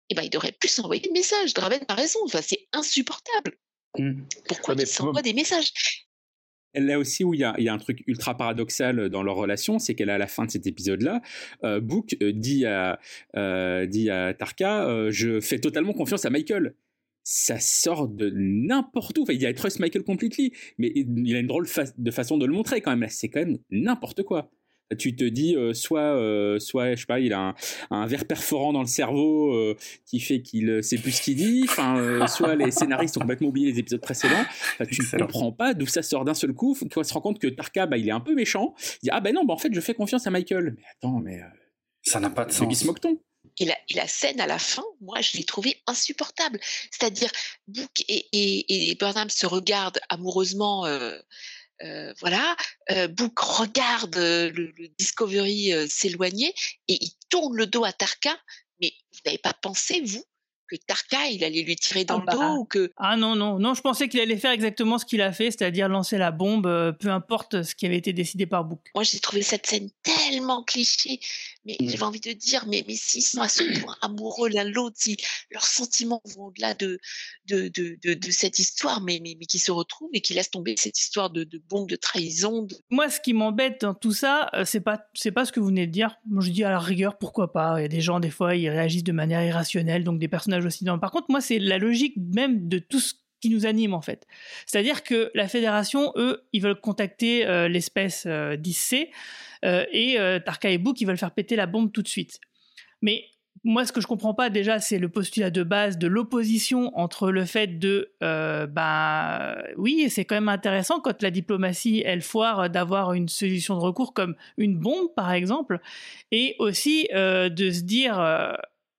eh ben, il devrait plus s'envoyer des messages. Draven a raison. Enfin, c'est insupportable. Mm. Pourquoi Ouais, il s'envoie des messages? Là aussi où il y, a, il y a un truc ultra paradoxal dans leur relation, c'est qu'à la fin de cet épisode-là, euh, Book euh, dit, à, euh, dit à Tarka euh, Je fais totalement confiance à Michael. Ça sort de n'importe où. Enfin, il dit I trust Michael completely. Mais il a une drôle fa- de façon de le montrer quand même. Là, c'est quand même n'importe quoi. Tu te dis, euh, soit, euh, soit, je sais pas, il a un, un verre perforant dans le cerveau euh, qui fait qu'il sait plus ce qu'il dit. Enfin, euh, soit les scénaristes ont complètement oublié les épisodes précédents. Tu ne comprends pas d'où ça sort d'un seul coup. Faut qu'on se rend compte que Tarka, bah, il est un peu méchant. Il dit, ah ben non, bah, en fait, je fais confiance à Michael. Mais attends, mais euh, Ça n'a pas de de qui sens. se moque-t-on et la, et la scène à la fin, moi, je l'ai trouvée insupportable. C'est-à-dire, Book et, et, et Burnham se regardent amoureusement. euh, euh, voilà, euh, Book regarde euh, le, Discovery euh, s'éloigner et il tourne le dos à Tarka. Mais vous n'avez pas pensé, vous, que Tarka, il allait lui tirer dans Ah le bah. dos ou que Ah non, non, non, je pensais qu'il allait faire exactement ce qu'il a fait, c'est-à-dire lancer la bombe, euh, peu importe ce qui avait été décidé par Book. Moi, j'ai trouvé cette scène tellement cliché, mais Mm. j'avais envie de dire, mais, mais s'ils sont à ce point amoureux l'un de l'autre, si leurs sentiments vont au-delà de, de, de, de, de cette histoire, mais, mais, mais qui se retrouvent et qui laissent tomber cette histoire de, de bombe, de trahison. de- Moi, ce qui m'embête dans tout ça, euh, c'est pas, c'est pas ce que vous venez de dire. Moi, je dis à la rigueur, pourquoi pas. Il y a des gens, des fois, ils réagissent de manière irrationnelle, donc des personnages Par contre, moi, c'est la logique même de tout ce qui nous anime, en fait. C'est-à-dire que la fédération, eux, ils veulent contacter euh, l'espèce euh, 10C, euh, et euh, Tarka et Book, ils veulent faire péter la bombe tout de suite. Mais moi, ce que je comprends pas déjà, c'est le postulat de base de l'opposition entre le fait de, euh, ben, oui, c'est quand même intéressant quand la diplomatie elle foire d'avoir une solution de recours comme une bombe, par exemple, et aussi de se dire,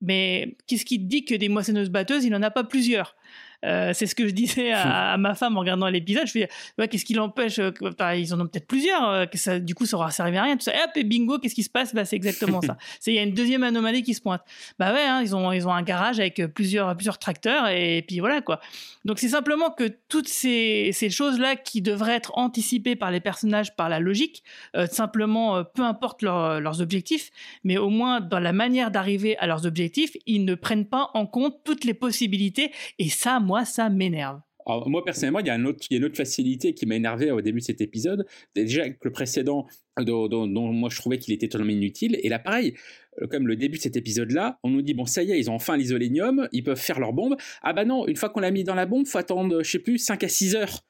mais qu'est-ce qui te dit que des moissonneuses batteuses, il n'en a pas plusieurs? Euh, c'est ce que je disais à, à ma femme en regardant l'épisode. Je fais, ouais, qu'est-ce qui l'empêche euh, Ils en ont peut-être plusieurs. euh, que ça, du coup, ça aura servi à rien. Tout ça. Et hop, et bingo, qu'est-ce qui se passe? Bah, C'est exactement ça. Il y a une deuxième anomalie qui se pointe. Bah ouais, hein, ils ont ils ont un garage avec plusieurs plusieurs tracteurs et, puis voilà quoi. Donc c'est simplement que toutes ces ces choses là qui devraient être anticipées par les personnages par la logique, euh, simplement euh, peu importe leur- leurs objectifs, mais au moins dans la manière d'arriver à leurs objectifs, ils ne prennent pas en compte toutes les possibilités et ça, moi, ça m'énerve. Moi, personnellement, il y, a une autre facilité qui m'a énervé au début de cet épisode. Déjà, avec le précédent, dont moi je trouvais qu'il était totalement inutile. Et là, pareil, euh, comme le début de cet épisode-là, on nous dit bon, ça y est, ils ont enfin l'isolénium, ils peuvent faire leur bombe. Ah bah non, une fois qu'on l'a mis dans la bombe, faut attendre, je sais plus, 5 à 6 heures.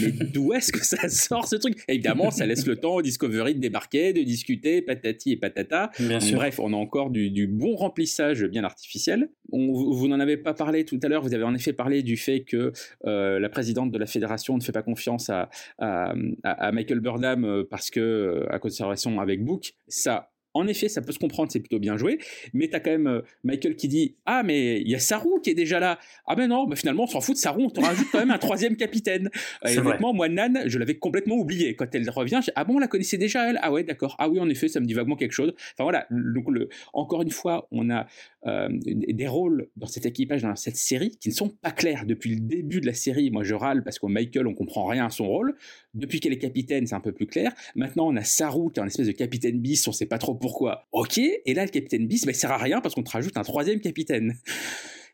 Mais d'où est-ce que ça sort ce truc? Évidemment, ça laisse le temps au Discovery de débarquer, de discuter, patati et patata. Bref, on a encore du, bon remplissage bien artificiel. vous n'en avez pas parlé tout à l'heure, vous avez en effet parlé du fait que euh, la présidente de la fédération ne fait pas confiance à, à, Michael Burnham euh, parce que, euh, à cause de sa relation avec Book. Ça, en effet, ça peut se comprendre, c'est plutôt bien joué, mais t'as quand même euh, Michael qui dit Ah, mais il y a Sarou qui est déjà là. Ah, ben non, bah finalement, on s'en fout de Sarou, on te rajoute quand même un troisième capitaine. Et honnêtement, moi, Nan, je l'avais complètement oublié. Quand elle revient, Ah bon, on la connaissait déjà, elle Ah, ouais, d'accord. Ah, oui, en effet, ça me dit vaguement quelque chose. Enfin, voilà. Donc, le... encore une fois, on a euh, des rôles dans cet équipage, dans cette série, qui ne sont pas clairs. Depuis le début de la série, moi, je râle parce qu'au Michael, on comprend rien à son rôle. Depuis qu'elle est capitaine, c'est un peu plus clair. Maintenant, on a Sarou qui est un espèce de capitaine bis, on sait pas trop pourquoi. Ok, et là, le capitaine bis, bah, il sert à rien parce qu'on te rajoute un troisième capitaine.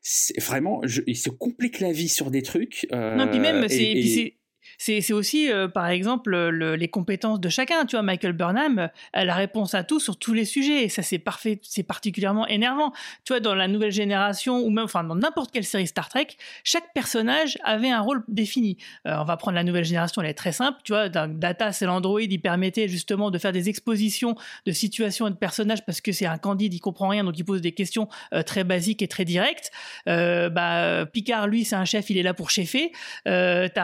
C'est vraiment, il se complique la vie sur des trucs. Euh, non, puis même, c'est c'est aussi, euh, par exemple, les compétences de chacun. Tu vois, Michael Burnham a la réponse à tout sur tous les sujets. Et ça, c'est parfait, c'est particulièrement énervant. Tu vois, dans la nouvelle génération, ou même, enfin, dans n'importe quelle série Star Trek, chaque personnage avait un rôle défini. Euh, on va prendre la nouvelle génération, elle est très simple. Tu vois, Data, c'est l'android, il permettait justement de faire des expositions de situations et de personnages parce que c'est un candide, il comprend rien, donc il pose des questions euh, très basiques et très directes. bah, Picard, lui, c'est un chef, il est là pour cheffer.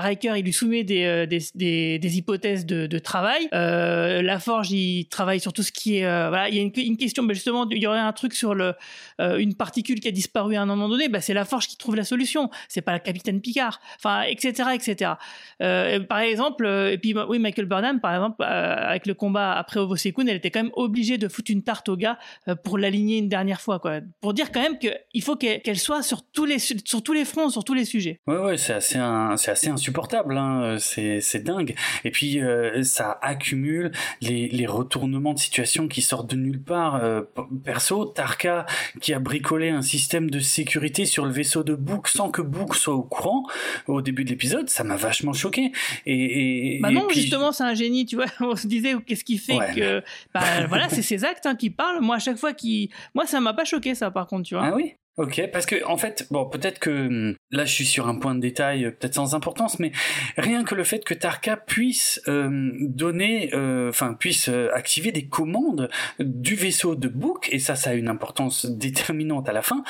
Riker, il lui soumet euh, des, hypothèses de, travail. Euh, la Forge, il travaille sur tout ce qui est. Euh, voilà, il y a une, question, mais justement, il y aurait un truc sur le, une particule qui a disparu à un moment donné. Bah, c'est la Forge qui trouve la solution. C'est pas le capitaine Picard. Enfin, etc., etc. par exemple, et puis oui, Michael Burnham, par exemple, avec le combat après Ovo Sekun, elle était quand même obligée de foutre une tarte au gars pour l'aligner une dernière fois, quoi. Pour dire quand même qu'il faut qu'elle soit sur tous les sur tous les fronts, sur tous les sujets. Ouais, ouais, c'est assez, assez insupportable. Hein c'est dingue. Et puis euh, ça accumule les, les, retournements de situation qui sortent de nulle part. Euh, perso, Tarka qui a bricolé un système de sécurité sur le vaisseau de Book sans que Book soit au courant au début de l'épisode, ça m'a vachement choqué. Et, bah non, justement, c'est un génie, tu vois. On se disait qu'est-ce qui fait que, bah, voilà, c'est ses actes hein, qui parlent. Moi, à chaque fois qui, moi, ça m'a pas choqué ça, par contre, tu vois. Ah oui? Ok, parce que en fait, bon, peut-être que hum, là, je suis sur un point de détail, euh, peut-être sans importance, mais rien que le fait que Tarka puisse euh, donner, euh, enfin, puisse activer des commandes du vaisseau de Book, et ça, ça a une importance déterminante à la fin.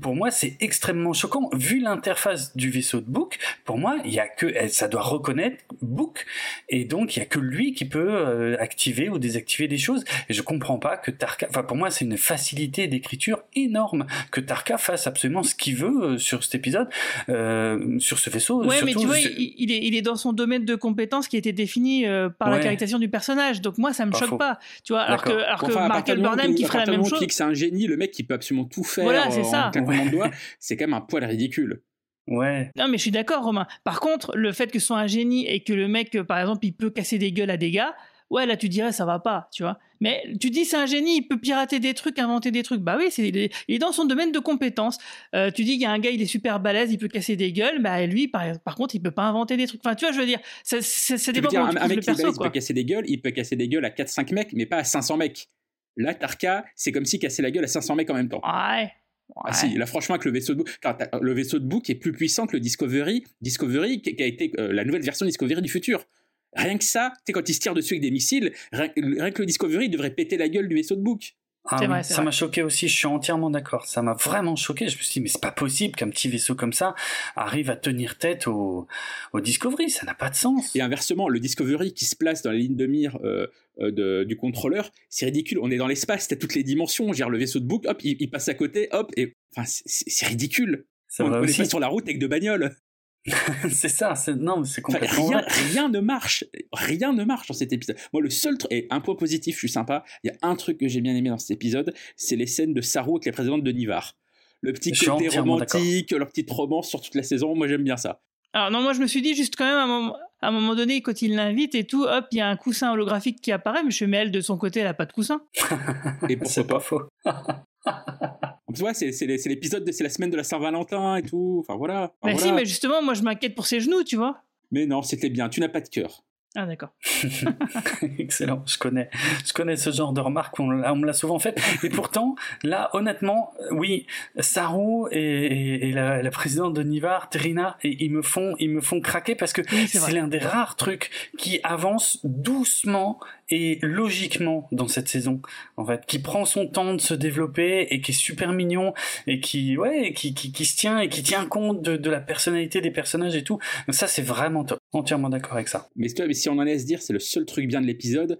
pour moi, c'est extrêmement choquant vu l'interface du vaisseau de Book. Pour moi, il y a que, ça doit reconnaître Book, et donc il y a que lui qui peut activer ou désactiver des choses. Et je comprends pas que Tarka, enfin, pour moi, c'est une facilité d'écriture énorme que Tarka fasse absolument ce qu'il veut euh, sur cet épisode, euh, sur ce vaisseau. Ouais, mais tu vois, il, est, il est dans son domaine de compétences qui a été défini euh, par la caractérisation du personnage. Donc moi, ça me choque pas. Tu vois, alors que, alors que Michael Burnham qui ferait la même chose. que c'est un génie, le mec qui peut absolument tout faire voilà, c'est ça. en doigt, c'est quand même un poil ridicule. Ouais. Non, mais je suis d'accord, Romain. Par contre, le fait que ce soit un génie et que le mec, par exemple, il peut casser des gueules à des gars, ouais, là tu dirais ça va pas, tu vois. Mais tu dis c'est un génie, il peut pirater des trucs, inventer des trucs. Bah oui, c'est, il, est, dans son domaine de compétences. Euh, tu dis qu'il y a un gars, il est super balèze, il peut casser des gueules. Bah lui, par, par contre, il peut pas inventer des trucs. Enfin, tu vois, je veux dire, ça, ça, dépend dire, un, mec qui perso, il peut casser des gueules, il peut casser des gueules à 4-5 mecs, mais pas à 500 mecs. Là, Tarka, c'est comme s'il cassait la gueule à 500 mecs en même temps. Ouais. Ah si, là franchement avec le vaisseau de Book, le vaisseau de Book est plus puissant que le Discovery, Discovery qui a été euh, la nouvelle version Discovery du futur. Rien que ça, tu sais, quand ils se tirent dessus avec des missiles, rien, que le Discovery devrait péter la gueule du vaisseau de Book. Ah ça m'a choqué aussi, je suis entièrement d'accord. Ça m'a vraiment choqué. Je me suis dit, mais c'est pas possible qu'un petit vaisseau comme ça arrive à tenir tête au, au Discovery, ça n'a pas de sens. Et inversement, le Discovery qui se place dans la ligne de mire euh, euh, du contrôleur, c'est ridicule. On est dans l'espace, t'as toutes les dimensions. Gère le vaisseau de Book, hop, il, passe à côté, hop, et enfin, c'est ridicule. Ça on, on est pas sur la route avec deux bagnoles. c'est ça, c'est non, c'est complètement rien, rien, ne marche, rien ne marche dans cet épisode. Moi, le seul truc et un point positif, je suis sympa. Il y a un truc que j'ai bien aimé dans cet épisode, c'est les scènes de Saru avec la présidente de Nivar. Le petit côté romantique, leur petite romance sur toute la saison. Moi, j'aime bien ça. Alors non, moi je me suis dit juste quand même à un moment, à un moment donné, quand il l'invite et tout, hop, il y a un coussin holographique qui apparaît, mais je mets elle de son côté, elle a pas de coussin. et c'est pas faux. tu vois, c'est l'épisode, c'est la semaine de la Saint-Valentin et tout. Enfin voilà. mais si, mais justement, moi je m'inquiète pour ses genoux, tu vois. Mais non, c'était bien. Tu n'as pas de cœur. Ah d'accord. Excellent, je connais, je connais ce genre de remarques, on, me l'a souvent fait. Et pourtant, là, honnêtement, oui, Saru et, la, présidente de Nivar, Trina, ils me font, ils me font craquer parce que c'est l'un des rares trucs qui avance doucement et logiquement dans cette saison, en fait, qui prend son temps de se développer et qui est super mignon et qui, ouais, qui, qui, se tient et qui tient compte de, de la personnalité des personnages et tout. Donc ça, c'est vraiment top. Entièrement d'accord avec ça. Mais, mais si on en laisse dire, c'est le seul truc bien de l'épisode,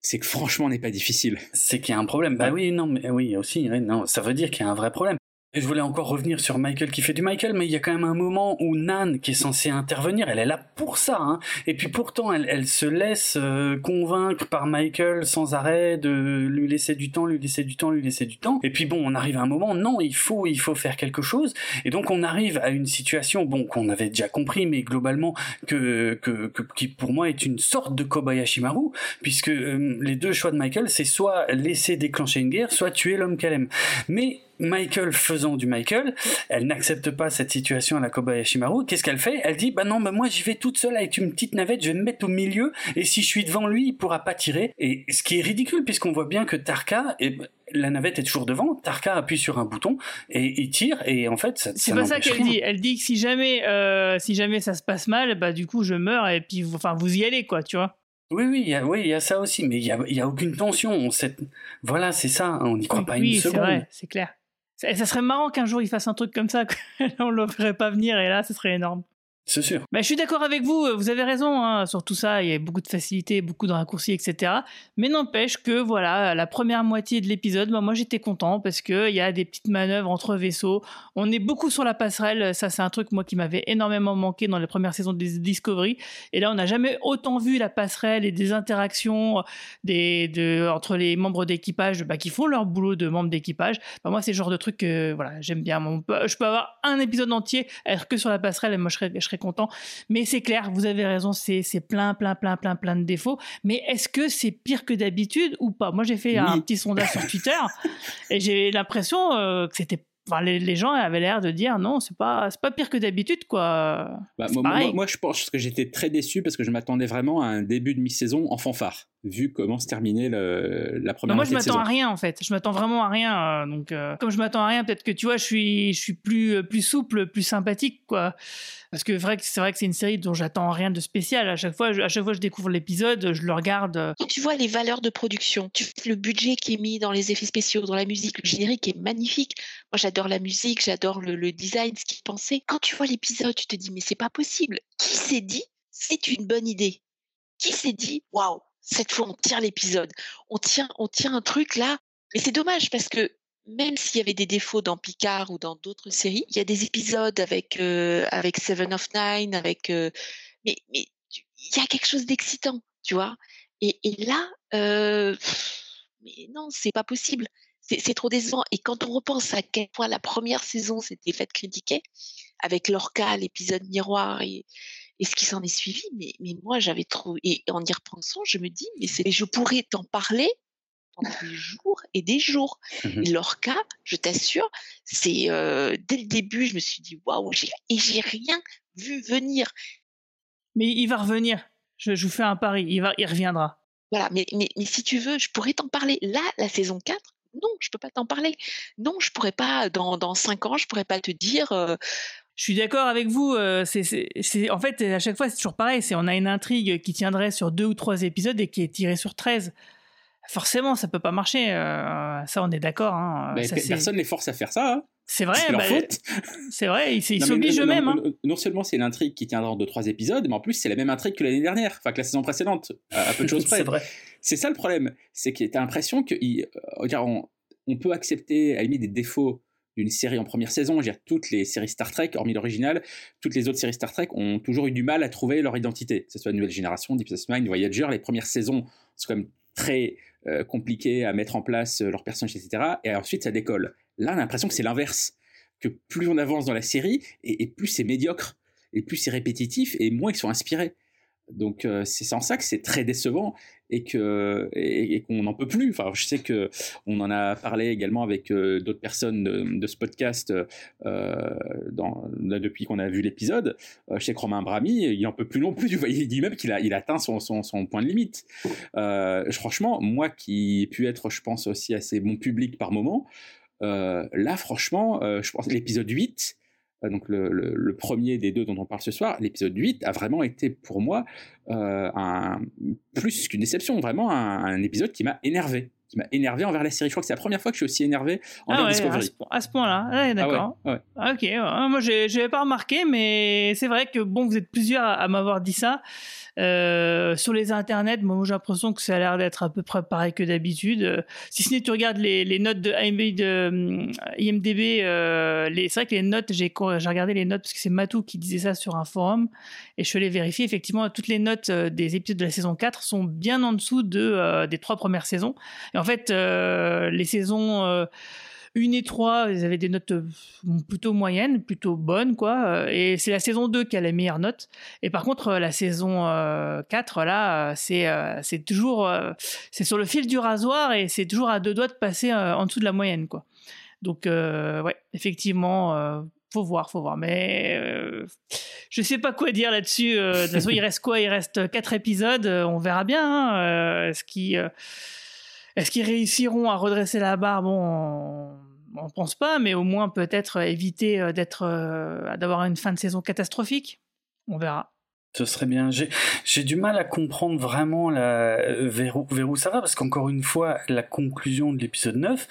c'est que franchement, n'est pas difficile. C'est qu'il y a un problème. Bah oui, non, mais oui, aussi, non, ça veut dire qu'il y a un vrai problème. Et je voulais encore revenir sur Michael qui fait du Michael, mais il y a quand même un moment où Nan, qui est censée intervenir, elle est là pour ça. Hein. Et puis pourtant, elle, elle se laisse euh, convaincre par Michael sans arrêt de lui laisser du temps, lui laisser du temps, lui laisser du temps. Et puis bon, on arrive à un moment, non, il faut, il faut faire quelque chose. Et donc on arrive à une situation, bon, qu'on avait déjà compris, mais globalement que, que, que qui pour moi est une sorte de Kobayashi Maru, puisque euh, les deux choix de Michael, c'est soit laisser déclencher une guerre, soit tuer l'homme qu'elle aime. Mais Michael faisant du Michael, elle n'accepte pas cette situation à la Kobayashi Maru. Qu'est-ce qu'elle fait? Elle dit bah non, bah moi j'y vais toute seule avec une petite navette, je vais me mettre au milieu et si je suis devant lui, il pourra pas tirer. Et ce qui est ridicule puisqu'on voit bien que Tarka et la navette est toujours devant, Tarka appuie sur un bouton et il tire et en fait ça C'est pas ça qu'elle dit, elle dit que si jamais euh, si jamais ça se passe mal, bah du coup je meurs et puis enfin vous y allez quoi, tu vois. Oui, oui, il y a, oui, il y a ça aussi, mais il y a, y a aucune tension. On sait... Voilà, c'est ça, on n'y croit pas une seconde. Oui, c'est vrai, c'est clair. Ça, serait marrant qu'un jour il fasse un truc comme ça, qu'on ne le ferait pas venir, et là, ce serait énorme. C'est sûr. Mais je suis d'accord avec vous, vous avez raison hein, sur tout ça, il y a beaucoup de facilité, beaucoup de raccourcis, etc. Mais n'empêche que, voilà, la première moitié de l'épisode, bah, moi j'étais content parce qu'il y a des petites manœuvres entre vaisseaux. On est beaucoup sur la passerelle, ça c'est un truc moi qui m'avait énormément manqué dans les premières saisons de Discovery. Et là, on n'a jamais autant vu la passerelle et des interactions des, de, entre les membres d'équipage bah, qui font leur boulot de membres d'équipage. Bah, moi, c'est le genre de truc que voilà, j'aime bien. je peux avoir un épisode entier, être que sur la passerelle et moi je serais content. Mais c'est clair, vous avez raison, c'est plein, plein, plein, plein, plein de défauts. Mais est-ce que c'est pire que d'habitude ou pas? Moi, j'ai fait un petit sondage sur Twitter et j'ai l'impression euh, que c'était Enfin, les, gens avaient l'air de dire non, c'est pas, pas pire que d'habitude, quoi. Bah, moi, moi, je pense que j'étais très déçu parce que je m'attendais vraiment à un début de mi-saison en fanfare, vu comment se terminait le, la première Moi, je m'attends à rien, en fait. Je m'attends vraiment à rien. Euh, donc, euh, comme je m'attends à rien, peut-être que tu vois, je suis, je suis plus, plus souple, plus sympathique, quoi. Parce que c'est vrai que c'est une série dont j'attends rien de spécial. À chaque fois, je, à chaque fois je découvre l'épisode, je le regarde. Euh. Quand tu vois les valeurs de production, tu, le budget qui est mis dans les effets spéciaux, dans la musique, le générique est magnifique. Moi, j'adore la musique, j'adore le, design, ce qu'il pensait. Quand tu vois l'épisode, tu te dis, mais c'est pas possible. Qui s'est dit, c'est une bonne idée Qui s'est dit, waouh, cette fois, on tire l'épisode. On tient, on tient un truc là. Mais c'est dommage parce que même s'il y avait des défauts dans Picard ou dans d'autres séries, il y a des épisodes avec euh, avec Seven of Nine, avec euh, mais mais il y a quelque chose d'excitant, tu vois. Et, et là, euh, mais non, c'est pas possible. C'est trop décevant. Et quand on repense à quel point la première saison s'était faite critiquer, avec Lorca, l'épisode miroir et, et ce qui s'en est suivi, mais, mais moi j'avais trop. Et en y repensant, je me dis, mais je pourrais t'en parler des jours et des jours. Mmh et leur cas, je t'assure, c'est euh, dès le début, je me suis dit waouh, et j'ai rien vu venir. Mais il va revenir. Je, je, vous fais un pari, il va, il reviendra. Voilà, mais, mais, mais si tu veux, je pourrais t'en parler. Là, la saison 4, non, je peux pas t'en parler. Non, je pourrais pas, dans, dans 5 ans, je pourrais pas te dire. Euh, je suis d'accord avec vous. Euh, c'est, en fait, à chaque fois, c'est toujours pareil. C'est, on a une intrigue qui tiendrait sur deux ou trois épisodes et qui est tirée sur 13 forcément, ça peut pas marcher. Euh, ça, on est d'accord. Hein. Bah, personne les force à faire ça. Hein. C'est vrai, c'est bah, C'est vrai, ils s'obligent eux-mêmes. Hein. Non, seulement c'est l'intrigue qui tiendra en 2-3 épisodes, mais en plus c'est la même intrigue que l'année dernière, enfin que la saison précédente, à, peu de choses près. c'est vrai. C'est ça le problème, c'est que tu as l'impression que on, on, peut accepter à la limite des défauts d'une série en première saison. Je veux dire, toutes les séries Star Trek, hormis l'original, toutes les autres séries Star Trek ont toujours eu du mal à trouver leur identité. Que ce soit Nouvelle Génération, Deep Space Nine, Voyager, les premières saisons, c'est quand même très euh, compliqué à mettre en place euh, leurs personnages, etc. Et ensuite, ça décolle. Là, on a l'impression que c'est l'inverse. Que plus on avance dans la série, et, plus c'est médiocre, et plus c'est répétitif, et moins ils sont inspirés. Donc c'est sans ça que c'est très décevant et que et, qu'on n'en peut plus. Enfin, je sais que on en a parlé également avec d'autres personnes de, ce podcast dans, depuis qu'on a vu l'épisode. je sais que Romain Brami, il n'en peut plus non plus. Il dit même qu'il a il atteint son, son, point de limite. franchement, moi qui ai pu être, je pense aussi assez bon public par moment. là, franchement, je pense l'épisode 8, euh, donc le, premier des deux dont on parle ce soir, l'épisode 8 a vraiment été pour moi euh, un, plus qu'une déception, vraiment un, épisode qui m'a énervé qui m'a énervé envers la série. Je crois que c'est la première fois que je suis aussi énervé envers ah Discovery. À ce, point-là, ah d'accord. Ah ok, moi je n'avais pas remarqué, mais c'est vrai que bon, vous êtes plusieurs à m'avoir dit ça. Euh, sur les internets, moi j'ai l'impression que ça a l'air d'être à peu près pareil que d'habitude. Euh, si ce n'est tu regardes les, notes de, de IMDB, euh, c'est vrai que les notes, j'ai regardé les notes parce que c'est Matou qui disait ça sur un forum et je suis allé vérifier. Effectivement, toutes les notes des épisodes de la saison 4 sont bien en dessous de, des trois premières saisons. Et en fait, les saisons une et trois, ils avaient des notes euh, plutôt moyennes, plutôt bonnes, quoi. Euh, et c'est la saison 2 qui a les meilleures notes. Et par contre, euh, la saison 4, là, c'est toujours c'est sur le fil du rasoir et c'est toujours à deux doigts de passer en dessous de la moyenne, quoi. Donc, ouais, effectivement faut voir, faut voir. Mais euh, je sais pas quoi dire là-dessus. de toute façon, il reste quoi? Il reste quatre épisodes. On verra bien. Hein. Est-ce qu'ils est-ce qu'ils réussiront à redresser la barre? Bon, on ne pense pas, mais au moins peut-être éviter euh, d'être, euh, d'avoir une fin de saison catastrophique. On verra. Ce serait bien. J'ai du mal à comprendre vraiment la, euh, vers, où, ça va, parce qu'encore une fois, la conclusion de l'épisode 9,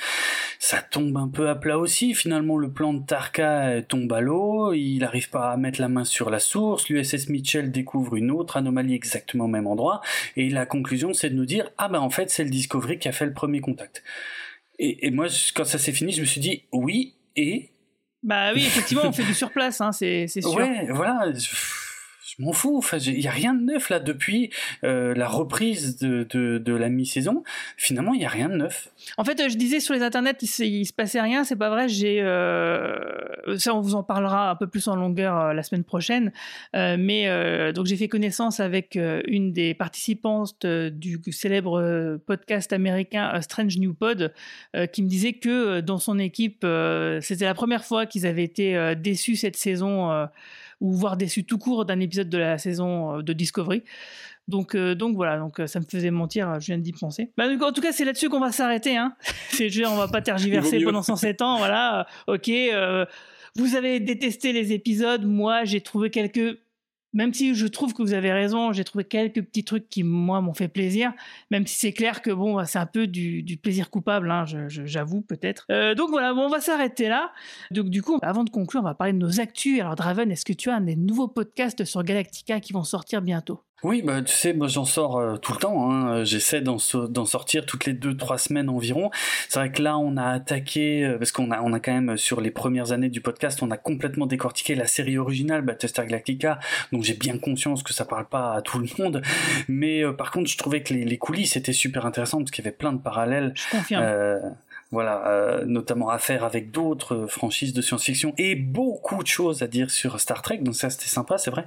ça tombe un peu à plat aussi. Finalement, le plan de Tarka tombe à l'eau, il n'arrive pas à mettre la main sur la source, l'USS Mitchell découvre une autre anomalie exactement au même endroit, et la conclusion, c'est de nous dire, ah ben en fait, c'est le Discovery qui a fait le premier contact. Et, moi, quand ça s'est fini, je me suis dit, oui, et... Bah oui, effectivement, on fait du surplace, hein, c'est sûr. Ouais, voilà je m'en fous. Il y a rien de neuf là depuis euh, la reprise de, la mi-saison. Finalement, il y a rien de neuf. En fait, je disais sur les internets, il, il se passait rien. C'est pas vrai. J'ai euh, ça, on vous en parlera un peu plus en longueur euh, la semaine prochaine. mais donc j'ai fait connaissance avec une des participantes du célèbre podcast américain Strange New Pod, qui me disait que dans son équipe, c'était la première fois qu'ils avaient été déçus cette saison ou voire déçu tout court d'un épisode de la saison euh, de Discovery. Donc, euh, donc voilà, donc euh, ça me faisait mentir, je viens d'y penser. Bah, en tout cas, c'est là-dessus qu'on va s'arrêter. Hein. C'est, on va pas tergiverser pendant 107 ans. Voilà, ok. vous avez détesté les épisodes, moi j'ai trouvé quelques même si je trouve que vous avez raison, j'ai trouvé quelques petits trucs qui, moi, m'ont fait plaisir, même si c'est clair que, bon, c'est un peu du, plaisir coupable, hein, j'avoue, peut-être. Euh, donc voilà, bon, on va s'arrêter là. Donc du coup, avant de conclure, on va parler de nos actus. Alors Draven, est-ce que tu as des nouveaux podcasts sur Galactica qui vont sortir bientôt? Oui, bah, tu sais, moi j'en sors euh, tout le temps. Hein. J'essaie d'en, sortir toutes les deux trois semaines environ. C'est vrai que là, on a attaqué euh, parce qu'on a on a quand même sur les premières années du podcast, on a complètement décortiqué la série originale Battlestar Galactica. Donc j'ai bien conscience que ça parle pas à tout le monde, mais euh, par contre, je trouvais que les, les coulisses étaient super intéressantes parce qu'il y avait plein de parallèles. Je confirme voilà, euh, notamment à faire avec d'autres franchises de science-fiction et beaucoup de choses à dire sur Star Trek, donc ça c'était sympa, c'est vrai.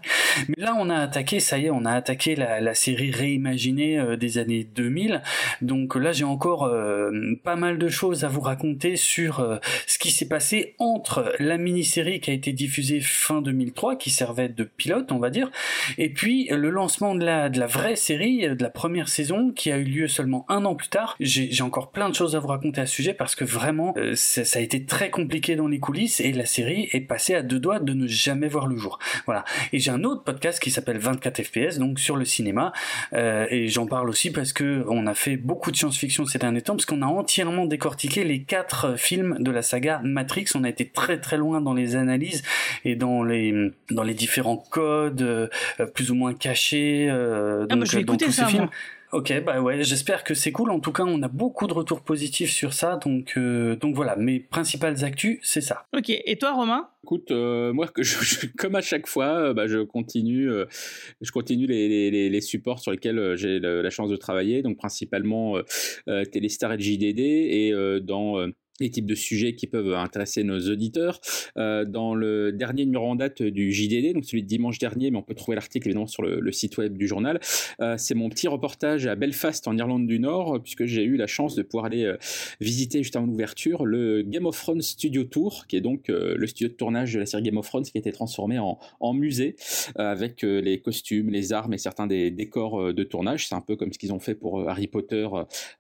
Mais là on a attaqué, ça y est, on a attaqué la, la série réimaginée euh, des années 2000, donc là j'ai encore euh, pas mal de choses à vous raconter sur euh, ce qui s'est passé entre la mini-série qui a été diffusée fin 2003, qui servait de pilote on va dire, et puis le lancement de la, de la vraie série, de la première saison, qui a eu lieu seulement un an plus tard. J'ai encore plein de choses à vous raconter à ce sujet parce que vraiment, euh, ça a été très compliqué dans les coulisses et la série est passée à deux doigts de ne jamais voir le jour. Voilà. Et j'ai un autre podcast qui s'appelle 24 FPS, donc sur le cinéma, euh, et j'en parle aussi parce que on a fait beaucoup de science-fiction ces derniers temps, parce qu'on a entièrement décortiqué les quatre films de la saga Matrix. On a été très très loin dans les analyses et dans les dans les différents codes euh, plus ou moins cachés. Ah, donc, dans tous ces films. Ok, bah ouais, j'espère que c'est cool. En tout cas, on a beaucoup de retours positifs sur ça, donc euh, donc voilà. Mes principales actus, c'est ça. Ok. Et toi, Romain? Écoute, euh, moi, je, comme à chaque fois, euh, bah, je continue, je continue les, les, les, supports sur lesquels j'ai la, chance de travailler, donc principalement Téléstar et JDD, et dans les types de sujets qui peuvent intéresser nos auditeurs. Euh, dans le dernier numéro en date du JDD, donc celui de dimanche dernier, mais on peut trouver l'article évidemment sur le, site web du journal, euh, c'est mon petit reportage à Belfast en Irlande du Nord, puisque j'ai eu la chance de pouvoir aller euh, visiter juste avant l'ouverture le Game of Thrones Studio Tour, qui est donc le studio de tournage de la série Game of Thrones qui a été transformé en, en musée, avec les costumes, les armes et certains des décors de tournage. C'est un peu comme ce qu'ils ont fait pour Harry Potter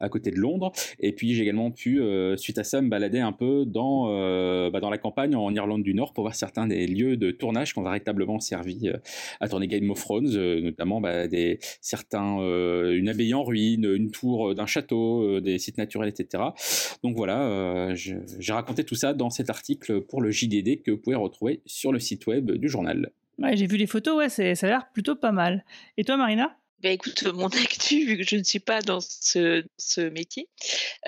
à côté de Londres. Et puis j'ai également pu, suite à ça, balader un peu dans, euh, bah, dans la campagne en Irlande du Nord pour voir certains des lieux de tournage qui ont véritablement servi euh, à tourner Game of Thrones, euh, notamment bah, des, certains, une abbaye en ruine, une tour d'un château, des sites naturels, etc. Donc voilà, j'ai raconté tout ça dans cet article pour le JDD que vous pouvez retrouver sur le site web du journal. J'ai vu les photos, ouais, ça a l'air plutôt pas mal. Et toi, Marina? Bah, écoute, mon actu, vu que je ne suis pas dans ce, ce métier,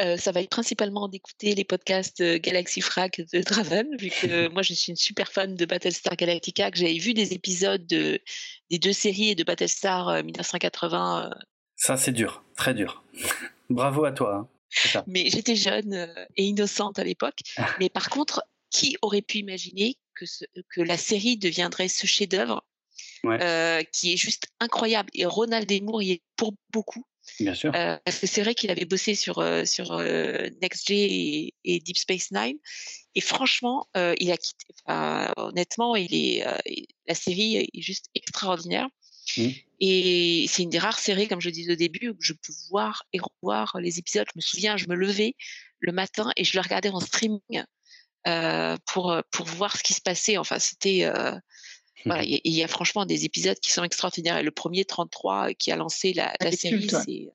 euh, ça va être principalement d'écouter les podcasts Galaxy Frac de Draven, vu que moi je suis une super fan de Battlestar Galactica, que j'avais vu des épisodes de, des deux séries de Battlestar 1980. Euh, euh. Ça c'est dur, très dur. Bravo à toi. Hein. Mais j'étais jeune et innocente à l'époque. Ah. Mais par contre, qui aurait pu imaginer que, ce, que la série deviendrait ce chef-d'œuvre euh, qui est juste incroyable. Et Ronald Moore y est pour beaucoup. Bien sûr. Euh, parce que c'est vrai qu'il avait bossé sur, euh, sur Next et, et, Deep Space Nine. Et franchement, il a quitté. honnêtement, il est, la série est juste extraordinaire. Mmh. Et c'est une des rares séries, comme je disais au début, où je peux voir et revoir les épisodes. Je me souviens, je me levais le matin et je le regardais en streaming pour, pour voir ce qui se passait. Enfin, c'était voilà, il y, a franchement des épisodes qui sont extraordinaires. Et le premier 33 qui a lancé la, la série, c'est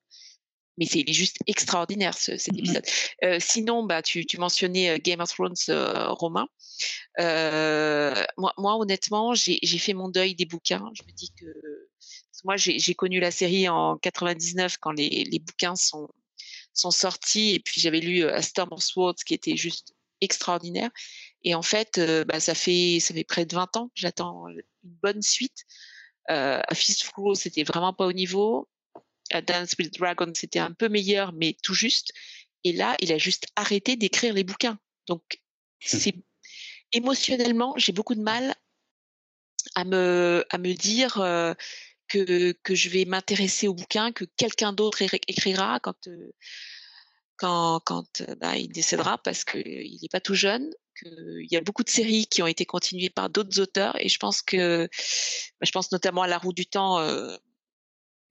mais c'est juste extraordinaire ce, cet mmh épisode. Euh, sinon, bah, tu, tu mentionnais euh, Game of Thrones euh, Romain. Euh, moi, moi, honnêtement, j'ai fait mon deuil des bouquins. Je me dis que moi, j'ai connu la série en 99 quand les, les bouquins sont, sont sortis, et puis j'avais lu A Storm of Swords qui était juste extraordinaire. Et en fait, euh, bah, ça fait ça fait près de 20 ans que j'attends une bonne suite. Euh, A Fist of Claw, c'était vraiment pas au niveau. A Dance with Dragon, c'était un peu meilleur, mais tout juste. Et là, il a juste arrêté d'écrire les bouquins. Donc, c'est émotionnellement, j'ai beaucoup de mal à me à me dire euh, que que je vais m'intéresser au bouquin, que quelqu'un d'autre écrira quand euh, quand, quand bah, il décédera parce qu'il n'est pas tout jeune il y a beaucoup de séries qui ont été continuées par d'autres auteurs et je pense que bah, je pense notamment à La Roue du Temps euh,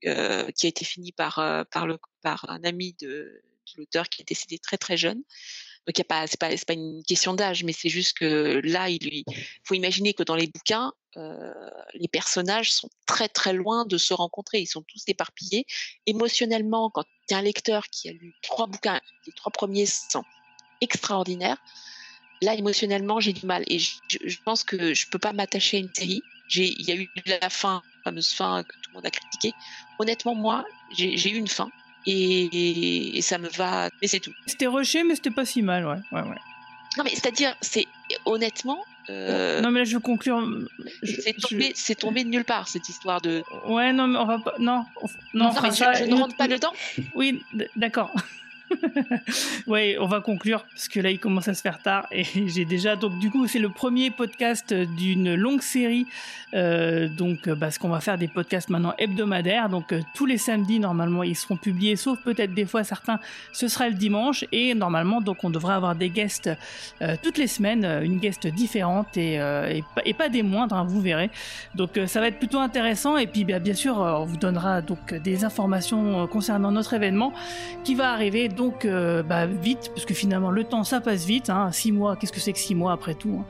euh, qui a été finie par euh, par un ami de, l'auteur qui est décédé très très jeune. Donc y a pas c'est pas une question d'âge mais c'est juste que là il faut imaginer que dans les bouquins les personnages sont très très loin de se rencontrer, ils sont tous éparpillés. Émotionnellement quand tu es un lecteur qui a lu trois bouquins, les trois premiers sont extraordinaires là émotionnellement j'ai du mal et je, pense que je peux pas m'attacher à une série. Il y a eu la fin, la fameuse fin que tout le monde a critiquée. Honnêtement, moi, j'ai eu une fin et, ça me va, mais c'est tout. C'était rushé, mais c'était pas si mal, ouais. ouais, ouais. Non, mais c'est-à-dire, c'est honnêtement. Euh, non, mais là, je veux conclure. C'est tombé, de nulle part, cette histoire de. Ouais, non, mais on va pas. Non, non, non mais je, ne rentre pas dedans. Oui, d'accord. Ouais, on va conclure parce que là il commence à se faire tard et j'ai déjà donc du coup c'est le premier podcast d'une longue série euh, donc euh, parce qu'on va faire des podcasts maintenant hebdomadaires donc euh, tous les samedis normalement ils seront publiés sauf peut-être des fois certains ce sera le dimanche et normalement donc on devrait avoir des guests toutes les semaines une guest différente et, pas des moindres hein, vous verrez. Donc ça va être plutôt intéressant et puis bien, bien sûr on vous donnera donc des informations concernant notre événement qui va arriver donc donc euh, bah, vite, parce que finalement le temps ça passe vite, hein, six mois, qu'est-ce que c'est que six mois après tout hein.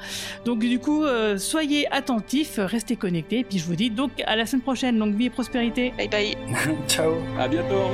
Donc du coup, euh, soyez attentifs, restez connectés, et puis je vous dis donc à la semaine prochaine, longue vie et prospérité. Bye bye. Ciao. À bientôt.